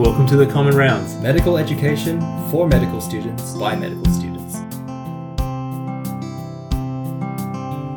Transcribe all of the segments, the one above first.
Welcome to the Common Rounds. Medical education for medical students by medical students.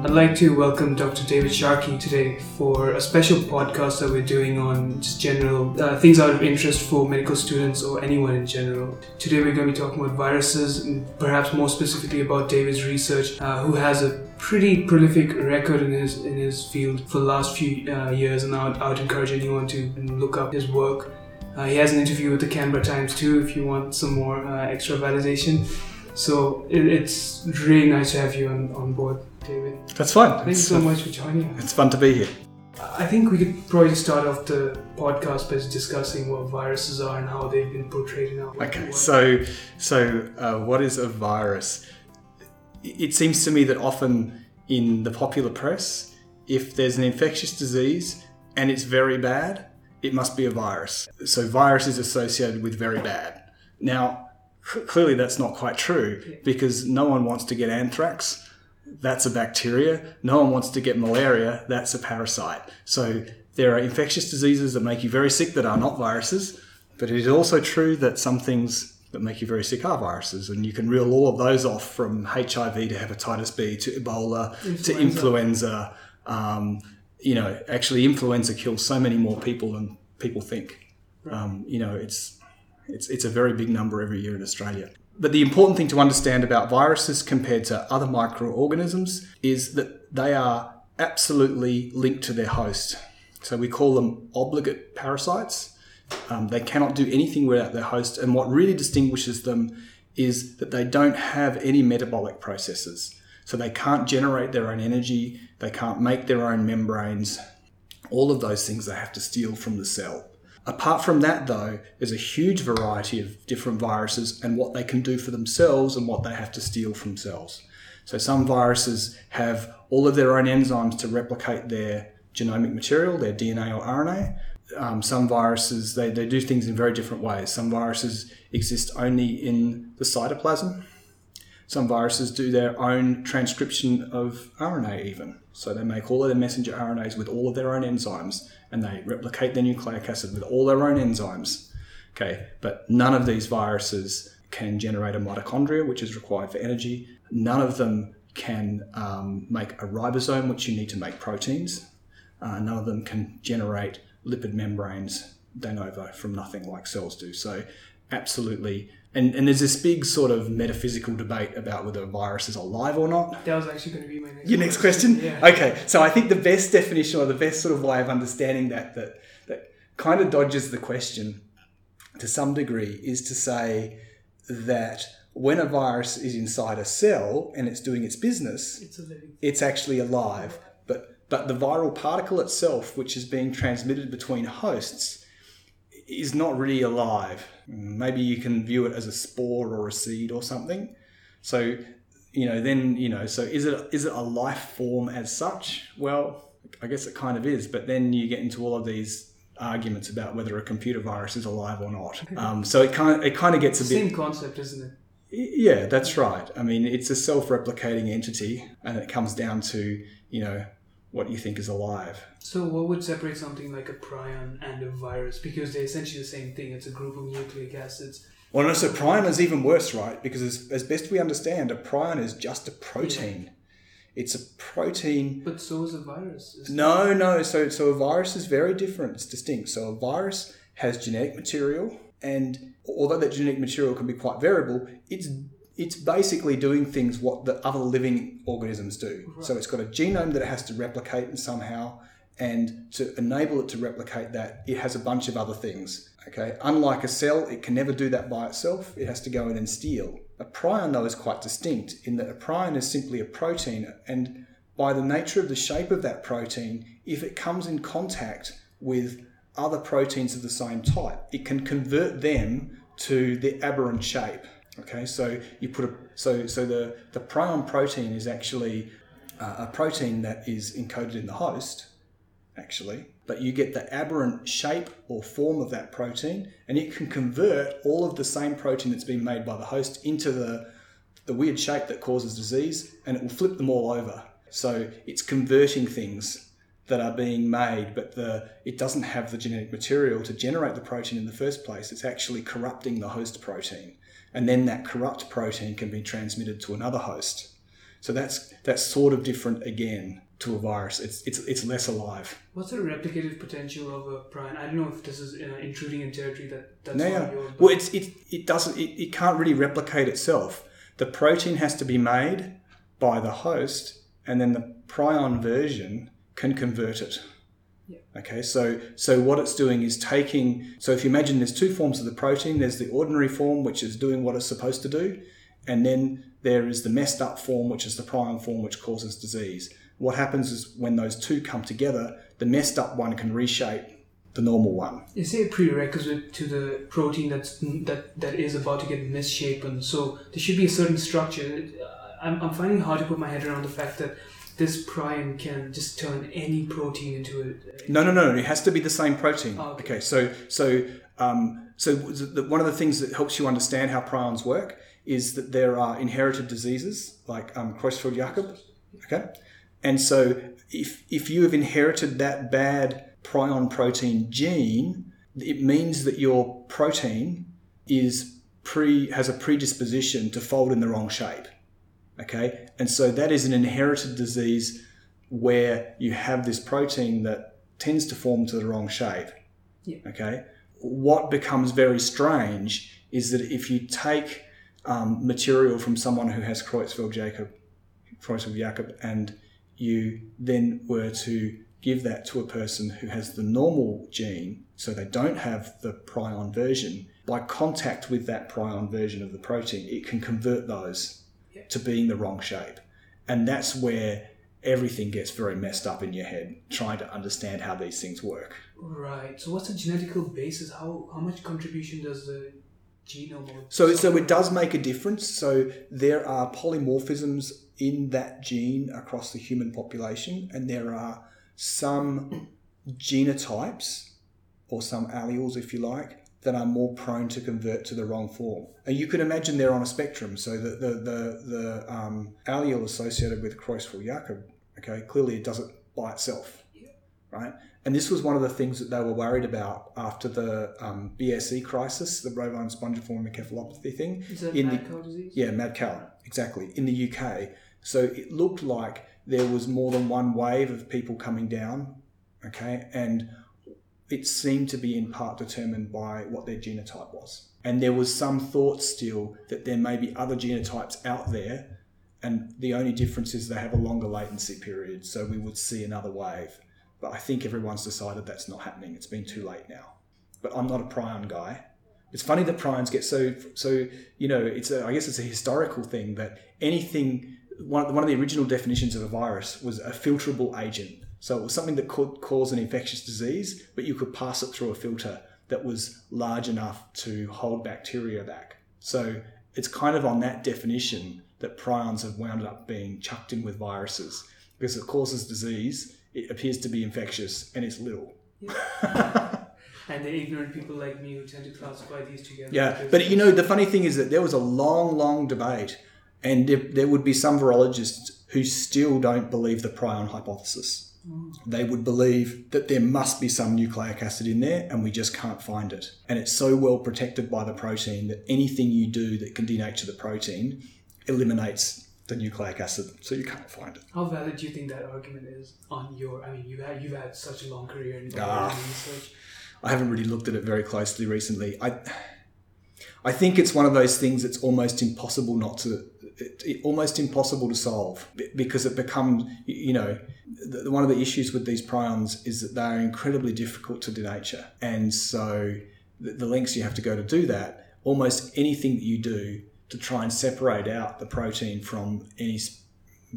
I'd like to welcome Dr. David Sharkey today for a special podcast that we're doing on just general uh, things out of interest for medical students or anyone in general. Today we're going to be talking about viruses, and perhaps more specifically about David's research, uh, who has a pretty prolific record in his in his field for the last few uh, years, and I would, I would encourage anyone to look up his work. Uh, he has an interview with the Canberra Times too, if you want some more uh, extra validation. So it, it's really nice to have you on, on board, David. That's fine. Thank you It's, so much for joining us. it's fun to be here. I think we could probably start off the podcast by discussing what viruses are and how they've been portrayed in our Okay, so so uh, what is a virus? It seems to me that often in the popular press, if there's an infectious disease and it's very bad, it must be a virus. So virus is associated with very bad. Now, clearly that's not quite true because no one wants to get anthrax. That's a bacteria. No one wants to get malaria. That's a parasite. So there are infectious diseases that make you very sick that are not viruses, but it is also true that some things that make you very sick are viruses, and you can reel all of those off from HIV to hepatitis B to Ebola to Influenza. influenza. Um, you know, actually, influenza kills so many more people than people think. Um, you know, it's it's it's a very big number every year in Australia. But the important thing to understand about viruses compared to other microorganisms is that they are absolutely linked to their host. So we call them obligate parasites. Um, they cannot do anything without their host, and what really distinguishes them is that they don't have any metabolic processes. So they can't generate their own energy, they can't make their own membranes. All of those things they have to steal from the cell. Apart from that, though, there's a huge variety of different viruses and what they can do for themselves and what they have to steal from cells. So some viruses have all of their own enzymes to replicate their genomic material, their DNA or RNA. Um, some viruses, they, they do things in very different ways. Some viruses exist only in the cytoplasm. Some viruses do their own transcription of RNA, even. So they make all of their messenger RNAs with all of their own enzymes and they replicate their nucleic acid with all their own enzymes. Okay, but none of these viruses can generate a mitochondria, which is required for energy. None of them can um, make a ribosome, which you need to make proteins. Uh, none of them can generate lipid membranes de novo from nothing like cells do. So, absolutely. And, and there's this big sort of metaphysical debate about whether a virus is alive or not. that was actually going to be my next Your next question? Yeah. Okay, so I think the best definition or the best sort of way of understanding that that that kind of dodges the question to some degree is to say that when a virus is inside a cell and it's doing its business, It's a it's actually alive. But but the viral particle itself, which is being transmitted between hosts, is not really alive. Maybe you can view it as a spore or a seed or something. So you know, then you know, so is it is it a life form as such? Well, I guess it kind of is. But then you get into all of these arguments about whether a computer virus is alive or not. Um, so it kind of, it kind of gets a bit Same concept, isn't it? yeah, that's right. I mean, it's a self-replicating entity, and it comes down to you know what you think is alive. So, what would separate something like a prion and a virus? Because they're essentially the same thing. It's a group of nucleic acids. Well, no, so prion is even worse, right? Because as, as best we understand, a prion is just a protein. It's a protein. But so is a virus. No, no. So, so a virus is very different. It's distinct. So a virus has genetic material, and although that genetic material can be quite variable, it's it's basically doing things what the other living organisms do. So it's got a genome that it has to replicate and somehow, and to enable it to replicate that, it has a bunch of other things. Okay, unlike a cell, it can never do that by itself. It has to go in and steal. A prion, though, is quite distinct in that a prion is simply a protein, and by the nature of the shape of that protein, if it comes in contact with other proteins of the same type, it can convert them to the aberrant shape. Okay, so you put a so so the the prion protein is actually uh, a protein that is encoded in the host, actually, but you get the aberrant shape or form of that protein, and it can convert all of the same protein that's been made by the host into the the weird shape that causes disease, and it will flip them all over. So it's converting things that are being made, but the it doesn't have the genetic material to generate the protein in the first place. It's actually corrupting the host protein, and then that corrupt protein can be transmitted to another host. So that's that's sort of different again to a virus. It's it's it's less alive. What's the replicative potential of a prion? I don't know if this is uh, intruding in territory that that's No, yeah. yours. Well, it's it it doesn't it, it can't really replicate itself. The protein has to be made by the host, and then the prion version can convert it. Okay, so so what it's doing is taking. So if you imagine there's two forms of the protein. There's the ordinary form, which is doing what it's supposed to do, and then there is the messed up form, which is the prion form, which causes disease. What happens is when those two come together, the messed up one can reshape the normal one. Is there a prerequisite to the protein that's that that is about to get misshapen? So there should be a certain structure. Uh, I'm, I'm finding hard to put my head around the fact that this prion can just turn any protein into a. No, no, no. It has to be the same protein. Oh, okay. okay. So, so, um, so the, one of the things that helps you understand how prions work is that there are inherited diseases like um, Creutzfeldt-Jakob. Okay, and so if if you have inherited that bad prion protein gene, it means that your protein is pre has a predisposition to fold in the wrong shape. Okay, and so that is an inherited disease where you have this protein that tends to form to the wrong shape. Yeah. Okay. What becomes very strange is that if you take um, material from someone who has Creutzfeldt-Jakob, Creutzfeldt-Jakob, and you then were to give that to a person who has the normal gene, so they don't have the prion version, by contact with that prion version of the protein, it can convert those Yeah. to being the wrong shape. And that's where everything gets very messed up in your head, trying to understand how these things work. Right. So what's the genetical basis? How how much contribution does the genome? So, so it does make a difference. So there are polymorphisms in that gene across the human population, and there are some genotypes or some alleles, if you like, that are more prone to convert to the wrong form. And you can imagine they're on a spectrum. So the the the, the um, allele associated with Creutzfeldt-Jakob, okay, clearly it does it by itself, right? And this was one of the things that they were worried about after the um, BSE crisis, the bovine spongiform encephalopathy thing. is that in the- mad cow disease? Yeah, mad cow, exactly, in the UK. So it looked like there was more than one wave of people coming down, okay, and it seemed to be in part determined by what their genotype was. And there was some thought still that there may be other genotypes out there, and the only difference is they have a longer latency period, so we would see another wave. But I think everyone's decided that's not happening. It's been too late now. But I'm not a prion guy. It's funny that prions get so so. You know, it's a, I guess it's a historical thing that anything. One one of the original definitions of a virus was a filterable agent. So it was something that could cause an infectious disease, but you could pass it through a filter that was large enough to hold bacteria back. So it's kind of on that definition that prions have wound up being chucked in with viruses because it causes disease, it appears to be infectious, and it's little. And the ignorant people like me who tend to classify these together. Yeah, but you know, the funny thing is that there was a long, long debate, and there, there would be some virologists who still don't believe the prion hypothesis. They would believe that there must be some nucleic acid in there, and we just can't find it. And it's so well protected by the protein that anything you do that can denature the protein eliminates the nucleic acid, so you can't find it. How valid do you think that argument is on your? I mean, you've had you've had such a long career in Ah. research. I haven't really looked at it very closely recently. I I think it's one of those things that's almost impossible not to it, it- almost impossible to solve because it becomes you know the, one of the issues with these prions is that they are incredibly difficult to denature. And so the, the lengths you have to go to do that almost anything that you do to try and separate out the protein from any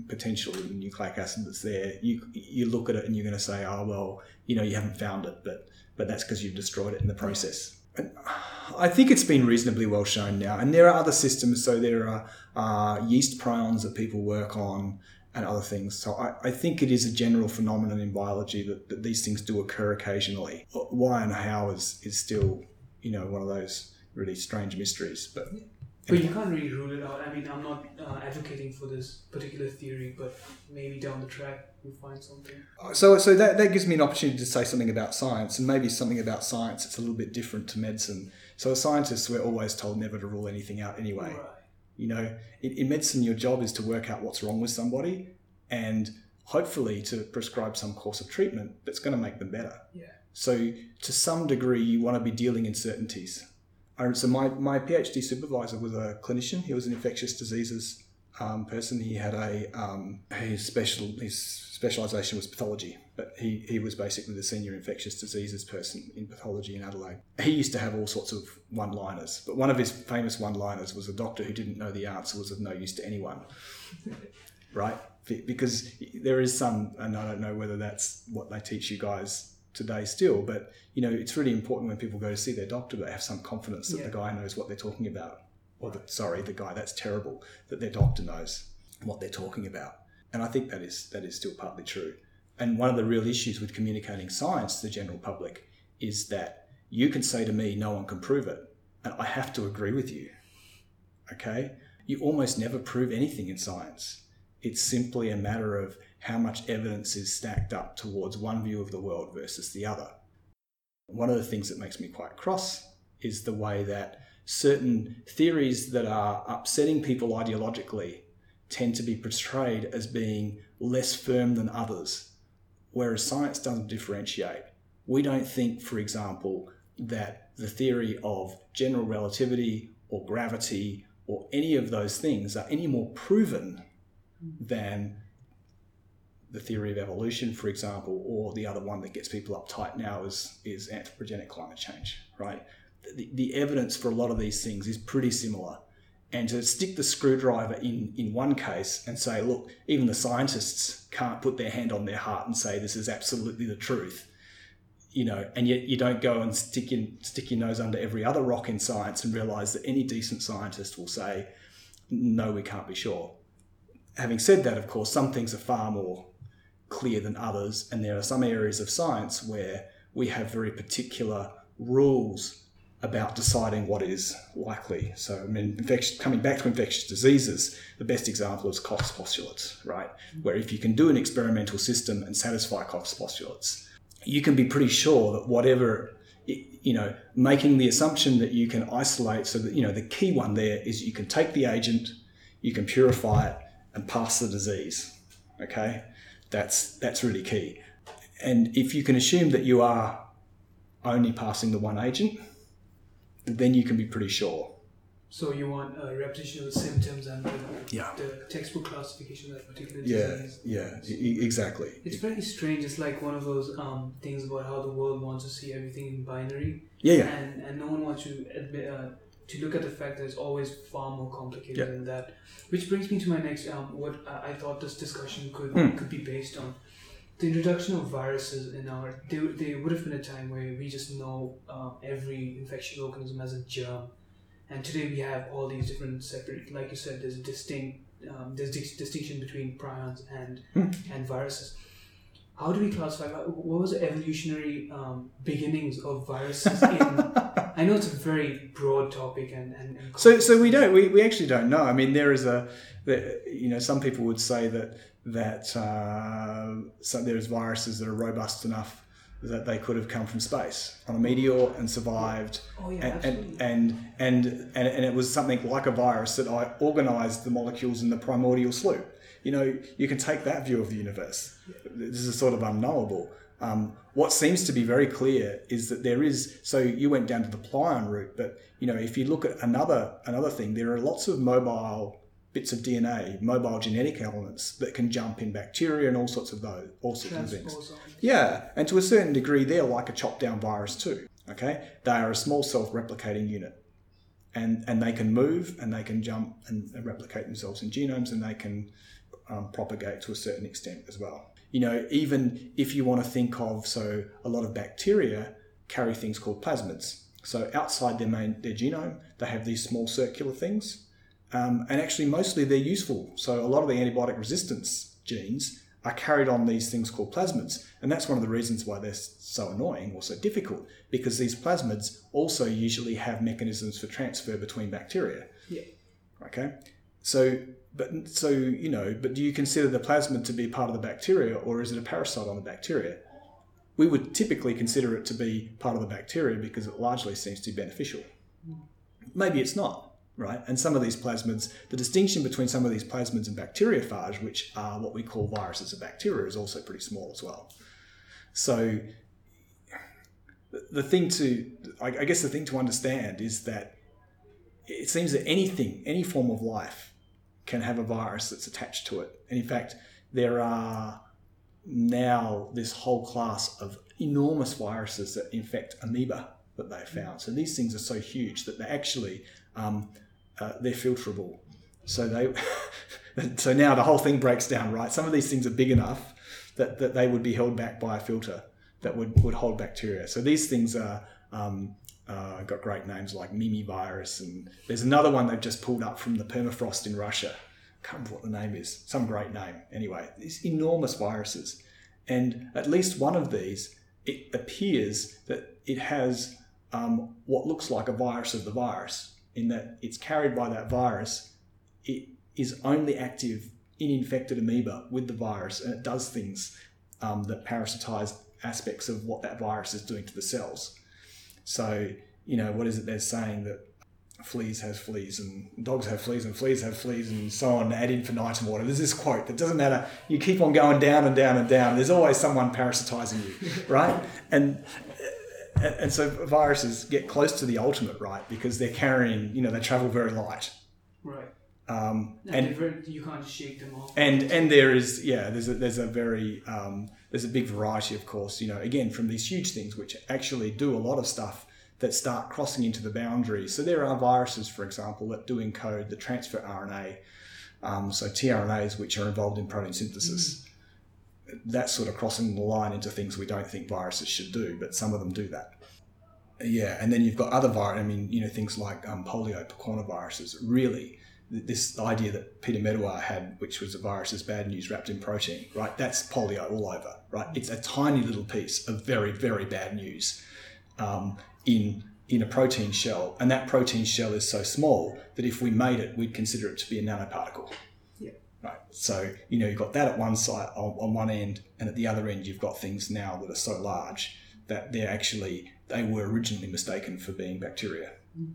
potential nucleic acid that's there you you look at it and you're going to say oh well you know you haven't found it but but that's because you've destroyed it in the process I think it's been reasonably well shown now, and there are other systems. So there are uh, yeast prions that people work on, and other things. So I, I think it is a general phenomenon in biology that, that these things do occur occasionally. Why and how is is still you know one of those really strange mysteries. But But you can't really rule it out. I mean, I'm not uh, advocating for this particular theory, but maybe down the track we'll find something. Uh, so, so that, that gives me an opportunity to say something about science, and maybe something about science that's a little bit different to medicine. So, as scientists, we're always told never to rule anything out anyway. Right. You know, in, in medicine, your job is to work out what's wrong with somebody and hopefully to prescribe some course of treatment that's going to make them better. Yeah. So, to some degree, you want to be dealing in certainties. So, my, my PhD supervisor was a clinician. He was an infectious diseases um, person. He had a um, his special his specialisation was pathology, but he, he was basically the senior infectious diseases person in pathology in Adelaide. He used to have all sorts of one liners, but one of his famous one liners was a doctor who didn't know the answer was of no use to anyone. right? Because there is some, and I don't know whether that's what they teach you guys today still, but you know, it's really important when people go to see their doctor they have some confidence that Yeah. the guy knows what they're talking about. Or the, sorry, the guy that's terrible, that their doctor knows what they're talking about. And I think that is that is still partly true. And one of the real issues with communicating science to the general public is that you can say to me, no one can prove it, and I have to agree with you. Okay? You almost never prove anything in science. It's simply a matter of how much evidence is stacked up towards one view of the world versus the other. One of the things that makes me quite cross is the way that certain theories that are upsetting people ideologically tend to be portrayed as being less firm than others, whereas science doesn't differentiate. We don't think, for example, that the theory of general relativity or gravity or any of those things are any more proven than the theory of evolution, for example, or the other one that gets people uptight now is, is anthropogenic climate change, right? The, the evidence for a lot of these things is pretty similar. And to stick the screwdriver in, in one case and say, look, even the scientists can't put their hand on their heart and say this is absolutely the truth, you know, and yet you don't go and stick your, stick your nose under every other rock in science and realize that any decent scientist will say, no, we can't be sure. Having said that, of course, some things are far more clear than others, and there are some areas of science where we have very particular rules about deciding what is likely. So, I mean, infection, coming back to infectious diseases, the best example is Koch's postulates, right? Where if you can do an experimental system and satisfy Koch's postulates, you can be pretty sure that whatever you know, making the assumption that you can isolate. So that you know, the key one there is you can take the agent, you can purify it, and pass the disease. Okay, that's that's really key. And if you can assume that you are only passing the one agent, then you can be pretty sure. So you want a repetition of the symptoms and the, Yeah. the textbook classification of that particular disease. yeah, e- exactly. It's very strange. It's like one of those um, things about how the world wants to see everything in binary, Yeah, yeah, and and no one wants to admit uh, to look at the fact that it's always far more complicated Yeah. than that. Which brings me to my next um, what I I thought this discussion could Hmm. could be based on. The introduction of viruses in our there, there would have been a time where we just know uh, every infectious organism as a germ, and today we have all these different separate. Like you said, there's a distinct um, there's dis- distinction between prions and Hmm. and viruses. How do we classify? What was the evolutionary um, beginnings of viruses? In, I know it's a very broad topic, and, and, and So, so we don't. We, we actually don't know. I mean, there is a, the, you know, some people would say that that uh, some, there's viruses that are robust enough that they could have come from space on a meteor and survived, Oh yeah, and, and, and and and and it was something like a virus that I organised the molecules in the primordial sloop. You know, you can take that view of the universe. This is sort of unknowable. Um, what seems to be very clear is that there is. So you went down to the prion route, but you know, if you look at another another thing, there are lots of mobile bits of DNA, mobile genetic elements that can jump in bacteria and all sorts of those, all sorts of things. Yeah, and to a certain degree, they're like a chopped down virus too. Okay, they are a small self replicating unit, and and they can move and they can jump and, and replicate themselves in genomes and they can um, propagate to a certain extent as well. You know, even if you want to think of so a lot of bacteria carry things called plasmids. So outside their main their genome, they have these small circular things, um, and actually mostly they're useful. So a lot of the antibiotic resistance genes are carried on these things called plasmids, and that's one of the reasons why they're so annoying or so difficult because these plasmids also usually have mechanisms for transfer between bacteria. Yeah. Okay, so but so you know, but do you consider the plasmid to be part of the bacteria, or is it a parasite on the bacteria? We would typically consider it to be part of the bacteria because it largely seems to be beneficial. Maybe it's not, right? And some of these plasmids, the distinction between some of these plasmids and bacteriophage, which are what we call viruses of bacteria, is also pretty small as well. So the thing to, I guess the thing to understand is that it seems that anything, any form of life, can have a virus that's attached to it. And in fact, there are now this whole class of enormous viruses that infect amoeba that they found. So these things are so huge that they actually um, uh, they're filterable. So they so now the whole thing breaks down, right? Some of these things are big enough that, that they would be held back by a filter that would, would hold bacteria. So these things are um, uh, got great names like Mimivirus, and there's another one they've just pulled up from the permafrost in Russia. I can't remember what the name is. Some great name. Anyway, these enormous viruses, and at least one of these, it appears that it has um, what looks like a virus of the virus, in that it's carried by that virus. It is only active in infected amoeba with the virus, and it does things um, that parasitize aspects of what that virus is doing to the cells. So, you know, what is it they're saying that fleas have fleas and dogs have fleas and fleas have fleas and so on ad infinitum water. There's this quote that doesn't matter. You keep on going down and down and down. There's always someone parasitizing you, right? And and so viruses get close to the ultimate, right? Because they're carrying, you know, they travel very light. Right. Um, And, and very- you can't just shake them off. and and there is yeah there's a there's a very um, there's a big variety of course you know again from these huge things which actually do a lot of stuff that start crossing into the boundaries so there are viruses for example that do encode the transfer RNA um, so tRNAs which are involved in protein synthesis that's sort of crossing the line into things we don't think viruses should do but some of them do that yeah and then you've got other viruses I mean you know things like um, polio picornaviruses really this idea that Peter Medawar had, which was a virus is bad news wrapped in protein, right? That's polio all over, right? It's a tiny little piece of very, very bad news um, in in a protein shell, and that protein shell is so small that if we made it, we'd consider it to be a nanoparticle. Right. So you know you've got that at one side on, on one end, and at the other end you've got things now that are so large that they're actually they were originally mistaken for being bacteria.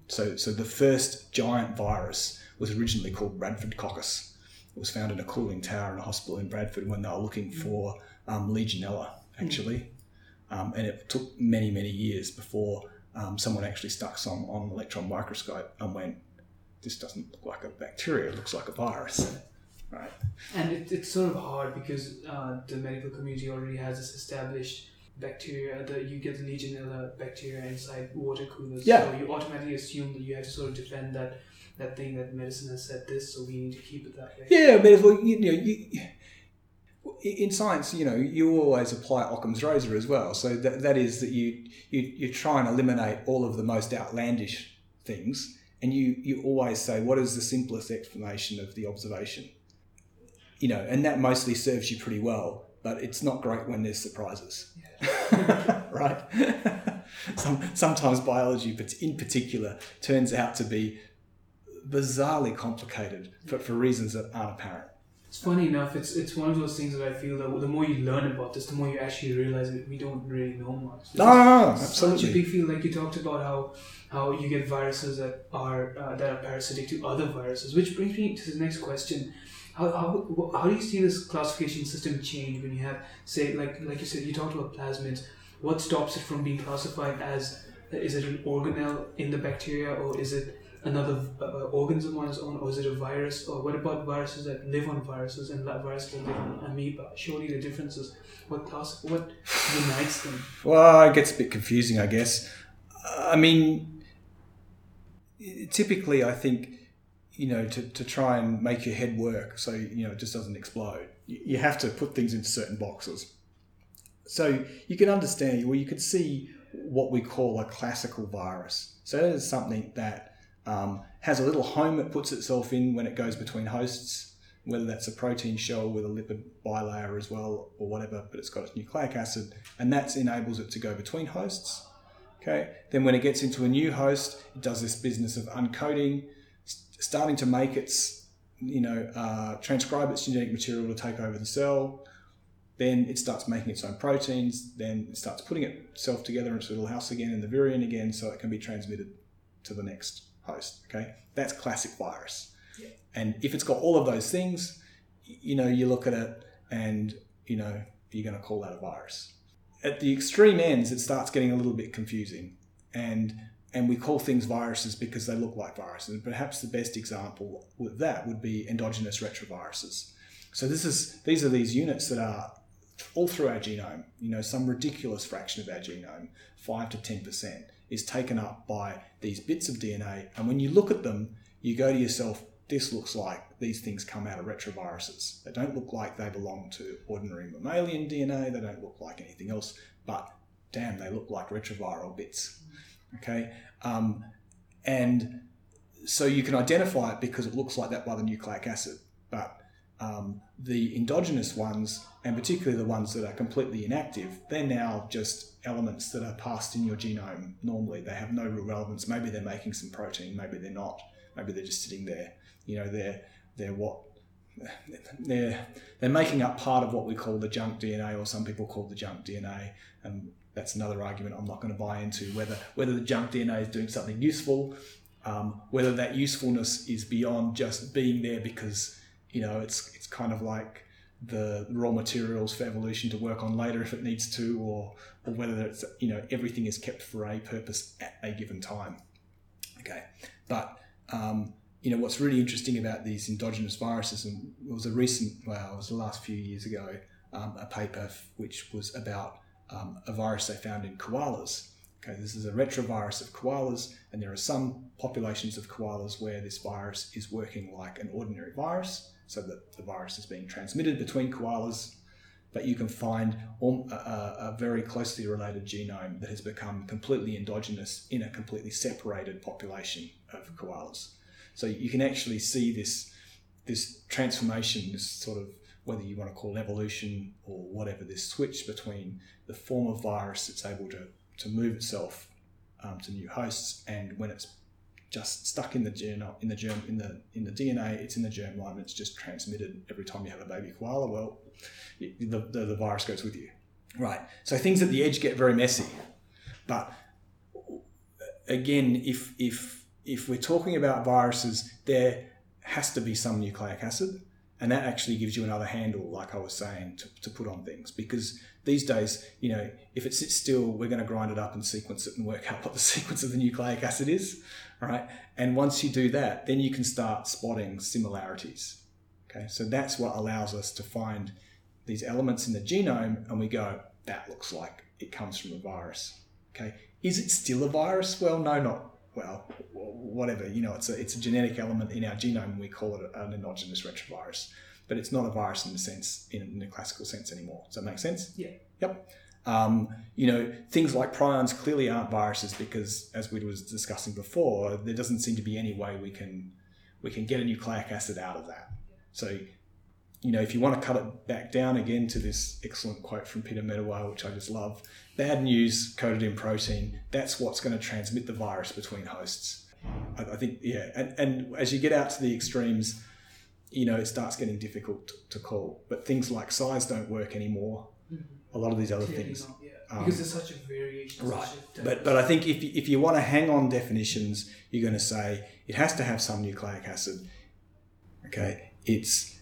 So so the first giant virus was originally called Bradford coccus. It was found in a cooling tower in a hospital in Bradford when they were looking for um, Legionella, actually. Um, and it took many, many years before um, someone actually stuck some on an electron microscope and went, this doesn't look like a bacteria, it looks like a virus. Right. And it, it's sort of hard because uh, the medical community already has this established bacteria that you get the Legionella bacteria inside water coolers. Yeah. So you automatically assume that you have to sort of defend that that thing that medicine has said this, so we need to keep it that way. Yeah, but if, well, you, you know, you, in science, you know, you always apply Occam's razor as well. So that, that is that you, you you try and eliminate all of the most outlandish things, and you you always say what is the simplest explanation of the observation. You know, and that mostly serves you pretty well, but it's not great when there's surprises, right? Some, sometimes biology, but in particular, turns out to be bizarrely complicated for, for reasons that aren't apparent. It's funny enough. It's it's one of those things that I feel that the more you learn about this, the more you actually realize that we don't really know much. Is no, no, Such a absolutely. big field. Like you talked about how how you get viruses that are uh, that are parasitic to other viruses, which brings me to the next question. How, how, how do you see this classification system change when you have, say, like like you said, you talked about plasmids. What stops it from being classified as? Is it an organelle in the bacteria, or is it another uh, organism on its own, or is it a virus? Or what about viruses that live on viruses and viruses that live on amoeba? Surely the differences. What class? What unites them? Well, it gets a bit confusing, I guess. I mean, typically, I think, you know, to, to try and make your head work so, you know, it just doesn't explode, you have to put things into certain boxes. So you can understand, well, you could see what we call a classical virus. So that is something that um, has a little home it puts itself in when it goes between hosts, whether that's a protein shell with a lipid bilayer as well or whatever, but it's got its nucleic acid, and that enables it to go between hosts. Okay, then when it gets into a new host, it does this business of uncoating, starting to make its, you know, uh, transcribe its genetic material to take over the cell. Then it starts making its own proteins. Then it starts putting itself together into a little house again in the virion again, so it can be transmitted to the next host. Okay, that's classic virus. Yeah. And if it's got all of those things, you know, you look at it and you know you're going to call that a virus. At the extreme ends, it starts getting a little bit confusing, and and we call things viruses because they look like viruses. And perhaps the best example with that would be endogenous retroviruses. So this is these are these units that are all through our genome. You know, some ridiculous fraction of our genome, five to ten percent, is taken up by these bits of DNA. And when you look at them, you go to yourself, this looks like these things come out of retroviruses. They don't look like they belong to ordinary mammalian DNA. They don't look like anything else. But damn, they look like retroviral bits. Okay, um, and so you can identify it because it looks like that by the nucleic acid. But um, the endogenous ones, and particularly the ones that are completely inactive, they're now just elements that are passed in your genome normally. They have no real relevance. Maybe they're making some protein, maybe they're not. Maybe they're just sitting there. You know, they're they're what they're they're making up part of what we call the junk DNA, or some people call the junk DNA, and that's another argument I'm not going to buy into whether whether the junk DNA is doing something useful, um, whether that usefulness is beyond just being there because you know it's it's kind of like the raw materials for evolution to work on later if it needs to, or or whether it's you know everything is kept for a purpose at a given time. Okay, but um, you know what's really interesting about these endogenous viruses, and was a recent, well, it was the last few years ago, um, a paper which was about um, a virus they found in koalas. Okay, this is a retrovirus of koalas, and there are some populations of koalas where this virus is working like an ordinary virus, so that the virus is being transmitted between koalas. But you can find a, a- very closely related genome that has become completely endogenous in a completely separated population of koalas. So you can actually see this this transformation, this sort of whether you want to call it evolution or whatever, this switch between the form of virus that's able to, to move itself um, to new hosts and when it's just stuck in the genome in the germ in the in the DNA, it's in the germline and it's just transmitted every time you have a baby koala. Well, the, the, the virus goes with you. Right. So things at the edge get very messy. But again, if if if we're talking about viruses, there has to be some nucleic acid, and that actually gives you another handle, like I was saying, to, to put on things. Because these days, you know, if it sits still, we're going to grind it up and sequence it and work out what the sequence of the nucleic acid is, right? And once you do that, then you can start spotting similarities. Okay, so that's what allows us to find these elements in the genome, and we go, that looks like it comes from a virus. Okay, is it still a virus? Well, no, not well, whatever. You know, it's a it's a genetic element in our genome, and we call it an endogenous retrovirus. But it's not a virus in the sense in, in the classical sense anymore. Does that make sense? Yeah. Yep. Um, you know, things like prions clearly aren't viruses because, as we was discussing before, there doesn't seem to be any way we can we can get a nucleic acid out of that. So, you know, if you want to cut it back down again to this excellent quote from Peter Medawar, which I just love, bad news coded in protein, that's what's going to transmit the virus between hosts. I, I think, yeah, and, and as you get out to the extremes, you know, it starts getting difficult to, call. But things like size don't work anymore. A lot of these other Clearly things. not, yeah. Um, because there's such a variation. Right. A But but I think if if you want to hang on definitions, you're going to say it has to have some nucleic acid. Okay, it's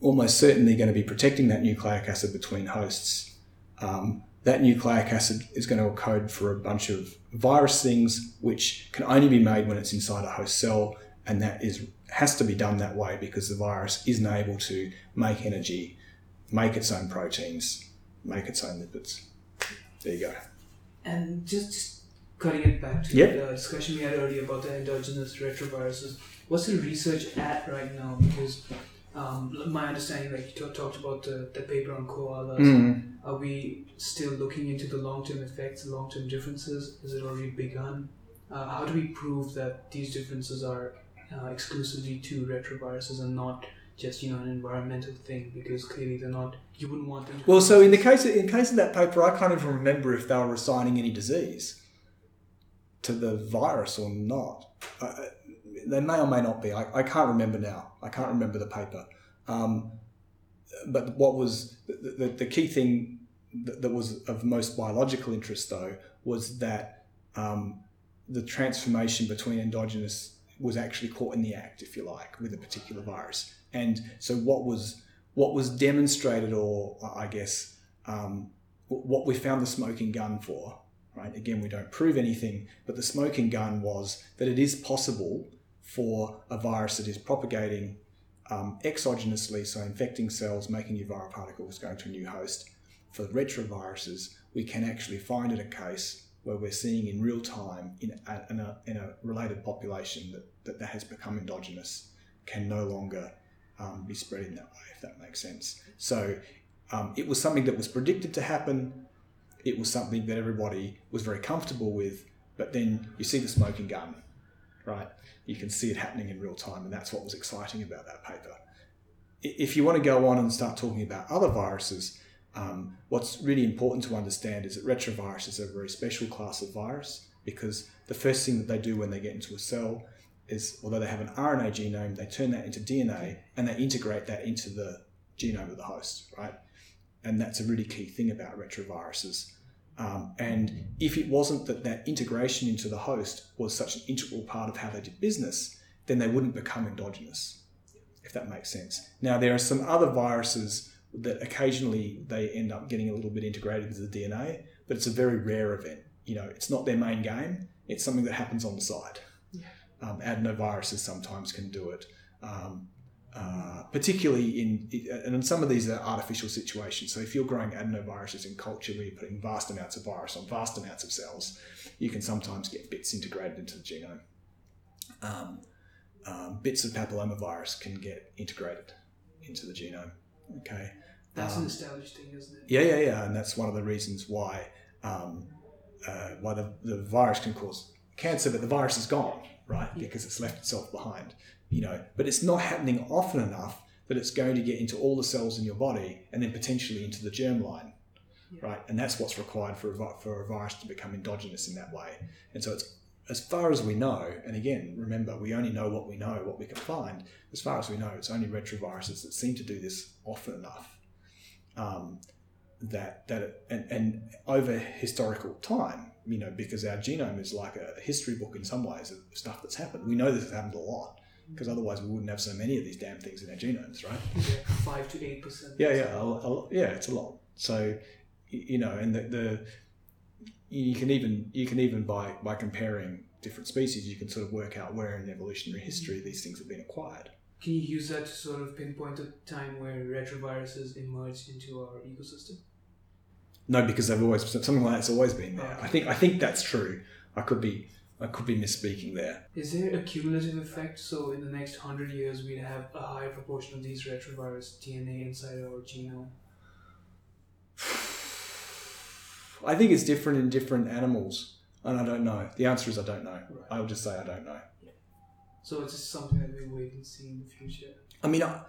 almost certainly going to be protecting that nucleic acid between hosts. Um, that nucleic acid is going to code for a bunch of virus things, which can only be made when it's inside a host cell, and that is has to be done that way because the virus isn't able to make energy, make its own proteins, make its own lipids. There you go. And just, cutting it back to Yep. the discussion we had earlier about the endogenous retroviruses, what's the research at right now? Because um, my understanding, like you t- talked about the, the paper on koalas, Mm. are we still looking into the long term effects, long term differences? Has it already begun? Uh, how do we prove that these differences are uh, exclusively to retroviruses and not just you know an environmental thing? Because clearly they're not. You wouldn't want them. To Well, so in the case of, in case of that paper, I can't even remember if they were assigning any disease to the virus or not. Uh, they may or may not be. I, I can't remember now. I can't remember the paper. Um, but what was the, the, the key thing that, that, was of most biological interest, though, was that um, the transformation between endogenous was actually caught in the act, if you like, with a particular virus. And so, what was what was demonstrated, or I guess um, what we found the smoking gun for, right? Again, we don't prove anything, but the smoking gun was that it is possible for a virus that is propagating um, exogenously, so infecting cells, making new viral particles, going to a new host. For retroviruses, we can actually find it a case where we're seeing in real time in a, in a, in a related population that, that, that has become endogenous can no longer um, be spreading that way, if that makes sense. So um, it was something that was predicted to happen. It was something that everybody was very comfortable with. But then you see the smoking gun, right? You can see it happening in real time, and that's what was exciting about that paper. If you want to go on and start talking about other viruses, um, what's really important to understand is that retroviruses are a very special class of virus because the first thing that they do when they get into a cell is, although they have an RNA genome, they turn that into DNA and they integrate that into the genome of the host, right? And that's a really key thing about retroviruses. Um, and if it wasn't that that integration into the host was such an integral part of how they did business, then they wouldn't become endogenous, if that makes sense. Now, there are some other viruses that occasionally they end up getting a little bit integrated into the DNA, but it's a very rare event. You know, it's not their main game. It's something that happens on the side. Yeah. Um, adenoviruses sometimes can do it, um, uh, particularly in and in some of these are artificial situations. So if you're growing adenoviruses in culture where you're putting vast amounts of virus on vast amounts of cells, you can sometimes get bits integrated into the genome. Um, um bits of papillomavirus can get integrated into the genome. Okay. That's um, an established thing, isn't it? Yeah, yeah, yeah, and that's one of the reasons why um, uh, why the, the virus can cause cancer, but the virus is gone, right? Yeah. Because it's left itself behind. You know, but it's not happening often enough that it's going to get into all the cells in your body and then potentially into the germline, yeah. right? And that's what's required for a, for a virus to become endogenous in that way. And so it's as far as we know, and again, remember, we only know what we know, what we can find. As far as we know, it's only retroviruses that seem to do this often enough. Um, that that it, and, and over historical time, you know, because our genome is like a history book in some ways of stuff that's happened. We know this has happened a lot because otherwise we wouldn't have so many of these damn things in our genomes, right? Yeah, five to eight percent. Yeah, yeah, a, a, yeah, it's a lot. So, you know, and the, the you can even you can even by by comparing different species, you can sort of work out where in evolutionary history mm-hmm. these things have been acquired. Can you use that to sort of pinpoint a time where retroviruses emerged into our ecosystem? No, because they've always something like that's always been there. Oh, okay. I think I think that's true. I could be I could be misspeaking there. Is there a cumulative effect? So in the next hundred years, we'd have a higher proportion of these retrovirus DNA inside our genome. I think it's different in different animals, and I don't know. The answer is I don't know. Right. I'll just say I don't know. Yeah. So it's just something that we wait and see in the future. I mean, I,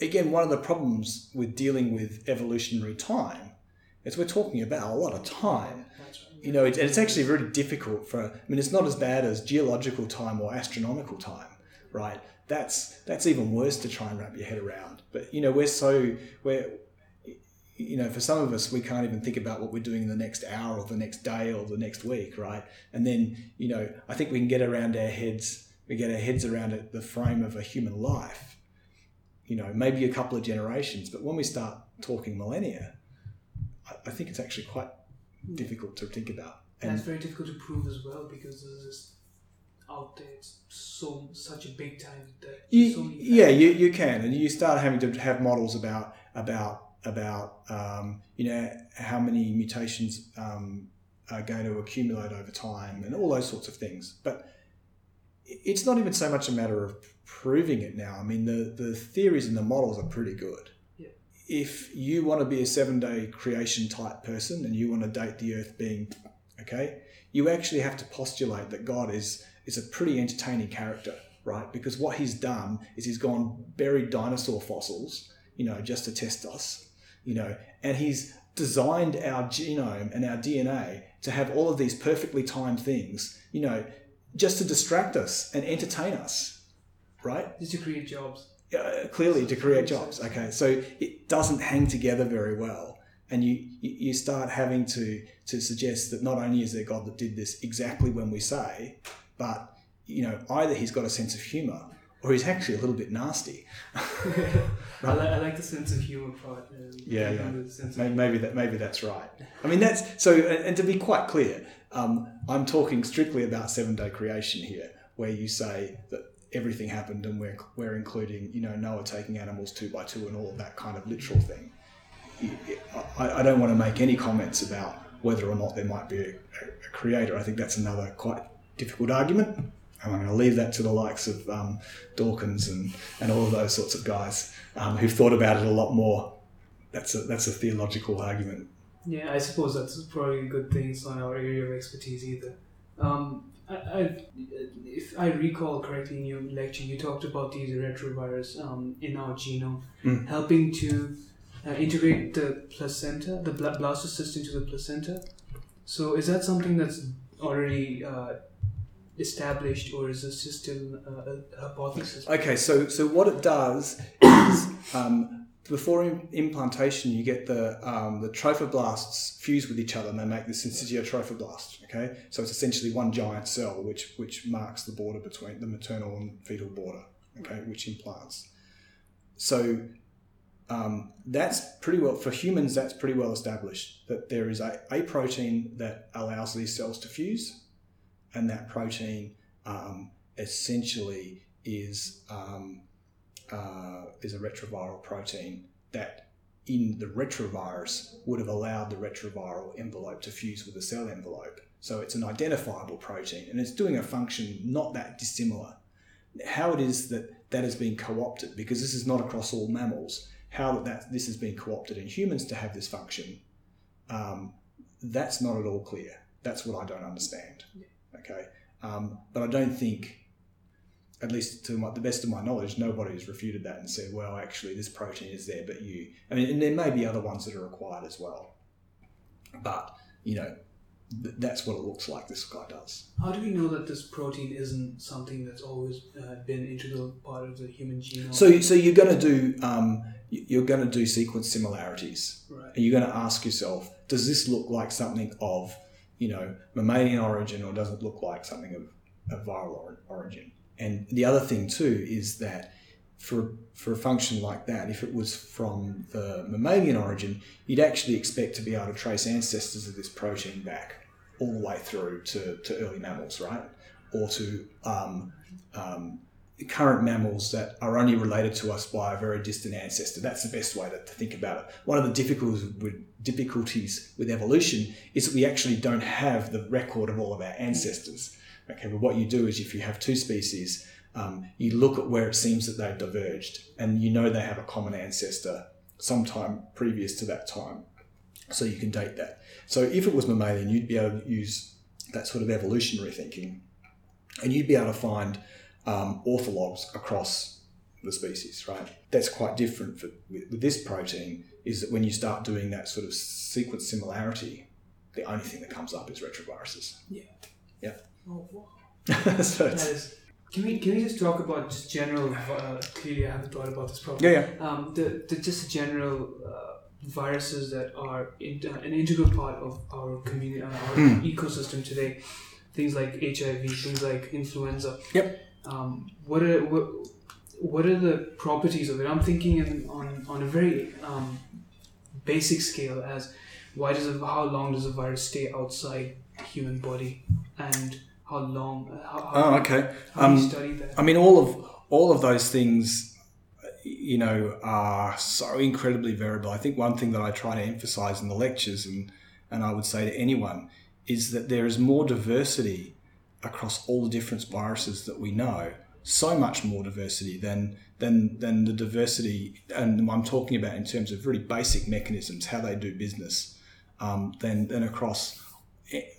again, one of the problems with dealing with evolutionary time is we're talking about a lot of time. You know, it, and it's actually very difficult for. I mean, it's not as bad as geological time or astronomical time, right? That's that's even worse to try and wrap your head around. But you know, we're so we're you know, for some of us, we can't even think about what we're doing in the next hour or the next day or the next week, right? And then, you know, I think we can get around our heads, we get our heads around it, the frame of a human life, you know, maybe a couple of generations. But when we start talking millennia, I, I think it's actually quite difficult to think about. And that's very difficult to prove as well because there's this out there. It's so such a big time that you, so yeah, you, you can, and you start having to have models about about about um, you know how many mutations um, are going to accumulate over time and all those sorts of things. But it's not even so much a matter of proving it now. I mean, the, the theories and the models are pretty good. If you want to be a seven day creation type person and you want to date the Earth being okay, you actually have to postulate that God is is a pretty entertaining character, right? Because what he's done is he's gone buried dinosaur fossils, you know, just to test us you know, and he's designed our genome and our DNA to have all of these perfectly timed things, you know, just to distract us and entertain us, right? Just to create jobs. Uh, clearly to create jobs. Okay, so it doesn't hang together very well, and you you start having to to suggest that not only is there God that did this exactly when we say, but you know either he's got a sense of humor or he's actually a little bit nasty. I, like, I like the sense of humor part. Um, Yeah, yeah. love the of Maybe, maybe that maybe that's right. I mean that's so. And, and to be quite clear, um, I'm talking strictly about seven day creation here, where you say that everything happened and we're we're including you know Noah taking animals two by two and all of that kind of literal thing. I, I don't want to make any comments about whether or not there might be a, a creator. I think that's another quite difficult argument. And I'm going to leave that to the likes of um, Dawkins and, and all of those sorts of guys um, who've thought about it a lot more that's a that's a theological argument. Yeah, I suppose that's probably a good thing. It's not our area of expertise either. Um, I, I, if I recall correctly in your lecture, you talked about these retrovirus um, in our genome, Mm. helping to uh, integrate the placenta, the bla- blastocyst into the placenta. So is that something that's already uh, established, or is this still uh, a hypothesis? Okay, so so what it does is um, before im- implantation, you get the um, the trophoblasts fuse with each other, and they make this syncytial trophoblast. Okay, so it's essentially one giant cell, which which marks the border between the maternal and fetal border. Okay, which implants. So um, that's pretty well for humans. That's pretty well established that there is a, a protein that allows these cells to fuse, and that protein um, essentially is um, uh, is a retroviral protein that in the retrovirus would have allowed the retroviral envelope to fuse with the cell envelope. So it's an identifiable protein and it's doing a function not that dissimilar. How it is that that has been co-opted, because this is not across all mammals, how that, that this has been co-opted in humans to have this function, um, that's not at all clear. That's what I don't understand. Okay, um, but I don't think at least to my, the best of my knowledge, nobody has refuted that and said, well, actually, this protein is there, but you. I mean, and there may be other ones that are required as well. But, you know, th- that's what it looks like this guy does. How do we know that this protein isn't something that's always uh, been integral part of the human genome? So, so you're going to do um, you're going to do sequence similarities, right. and you're going to ask yourself, does this look like something of, you know, mammalian origin, or does it look like something of, of viral origin? And the other thing too is that for for a function like that, if it was from the mammalian origin, you'd actually expect to be able to trace ancestors of this protein back all the way through to, to early mammals, right? Or to um, um, current mammals that are only related to us by a very distant ancestor. That's the best way to, to think about it. One of the difficulties with, difficulties with evolution is that we actually don't have the record of all of our ancestors. Okay, but what you do is if you have two species, um, you look at where it seems that they've diverged, and you know they have a common ancestor sometime previous to that time. So you can date that. So if it was mammalian, you'd be able to use that sort of evolutionary thinking, and you'd be able to find um, orthologs across the species, right? That's quite different for, with, with this protein. Is that when you start doing that sort of sequence similarity, the only thing that comes up is retroviruses. Oh, so it's. Can we can we just talk about just general? Uh, clearly, I haven't thought about this properly. yeah, yeah. Um, the, the just general uh, viruses that are in, uh, an integral part of our community, uh, our Hmm. ecosystem today. Things like HIV, things like influenza. Yep. Um, what are what, what are the properties of it? I'm thinking in, on on a very um, basic scale as why does a, how long does a virus stay outside the human body and how long? How, how, Oh, okay. how do you Um, study that? I mean, all of all of those things, you know, are so incredibly variable. I think one thing that I try to emphasize in the lectures, and and I would say to anyone, is that there is more diversity across all the different viruses that we know. So much more diversity than than than the diversity, and I'm talking about in terms of really basic mechanisms, how they do business, um, than than across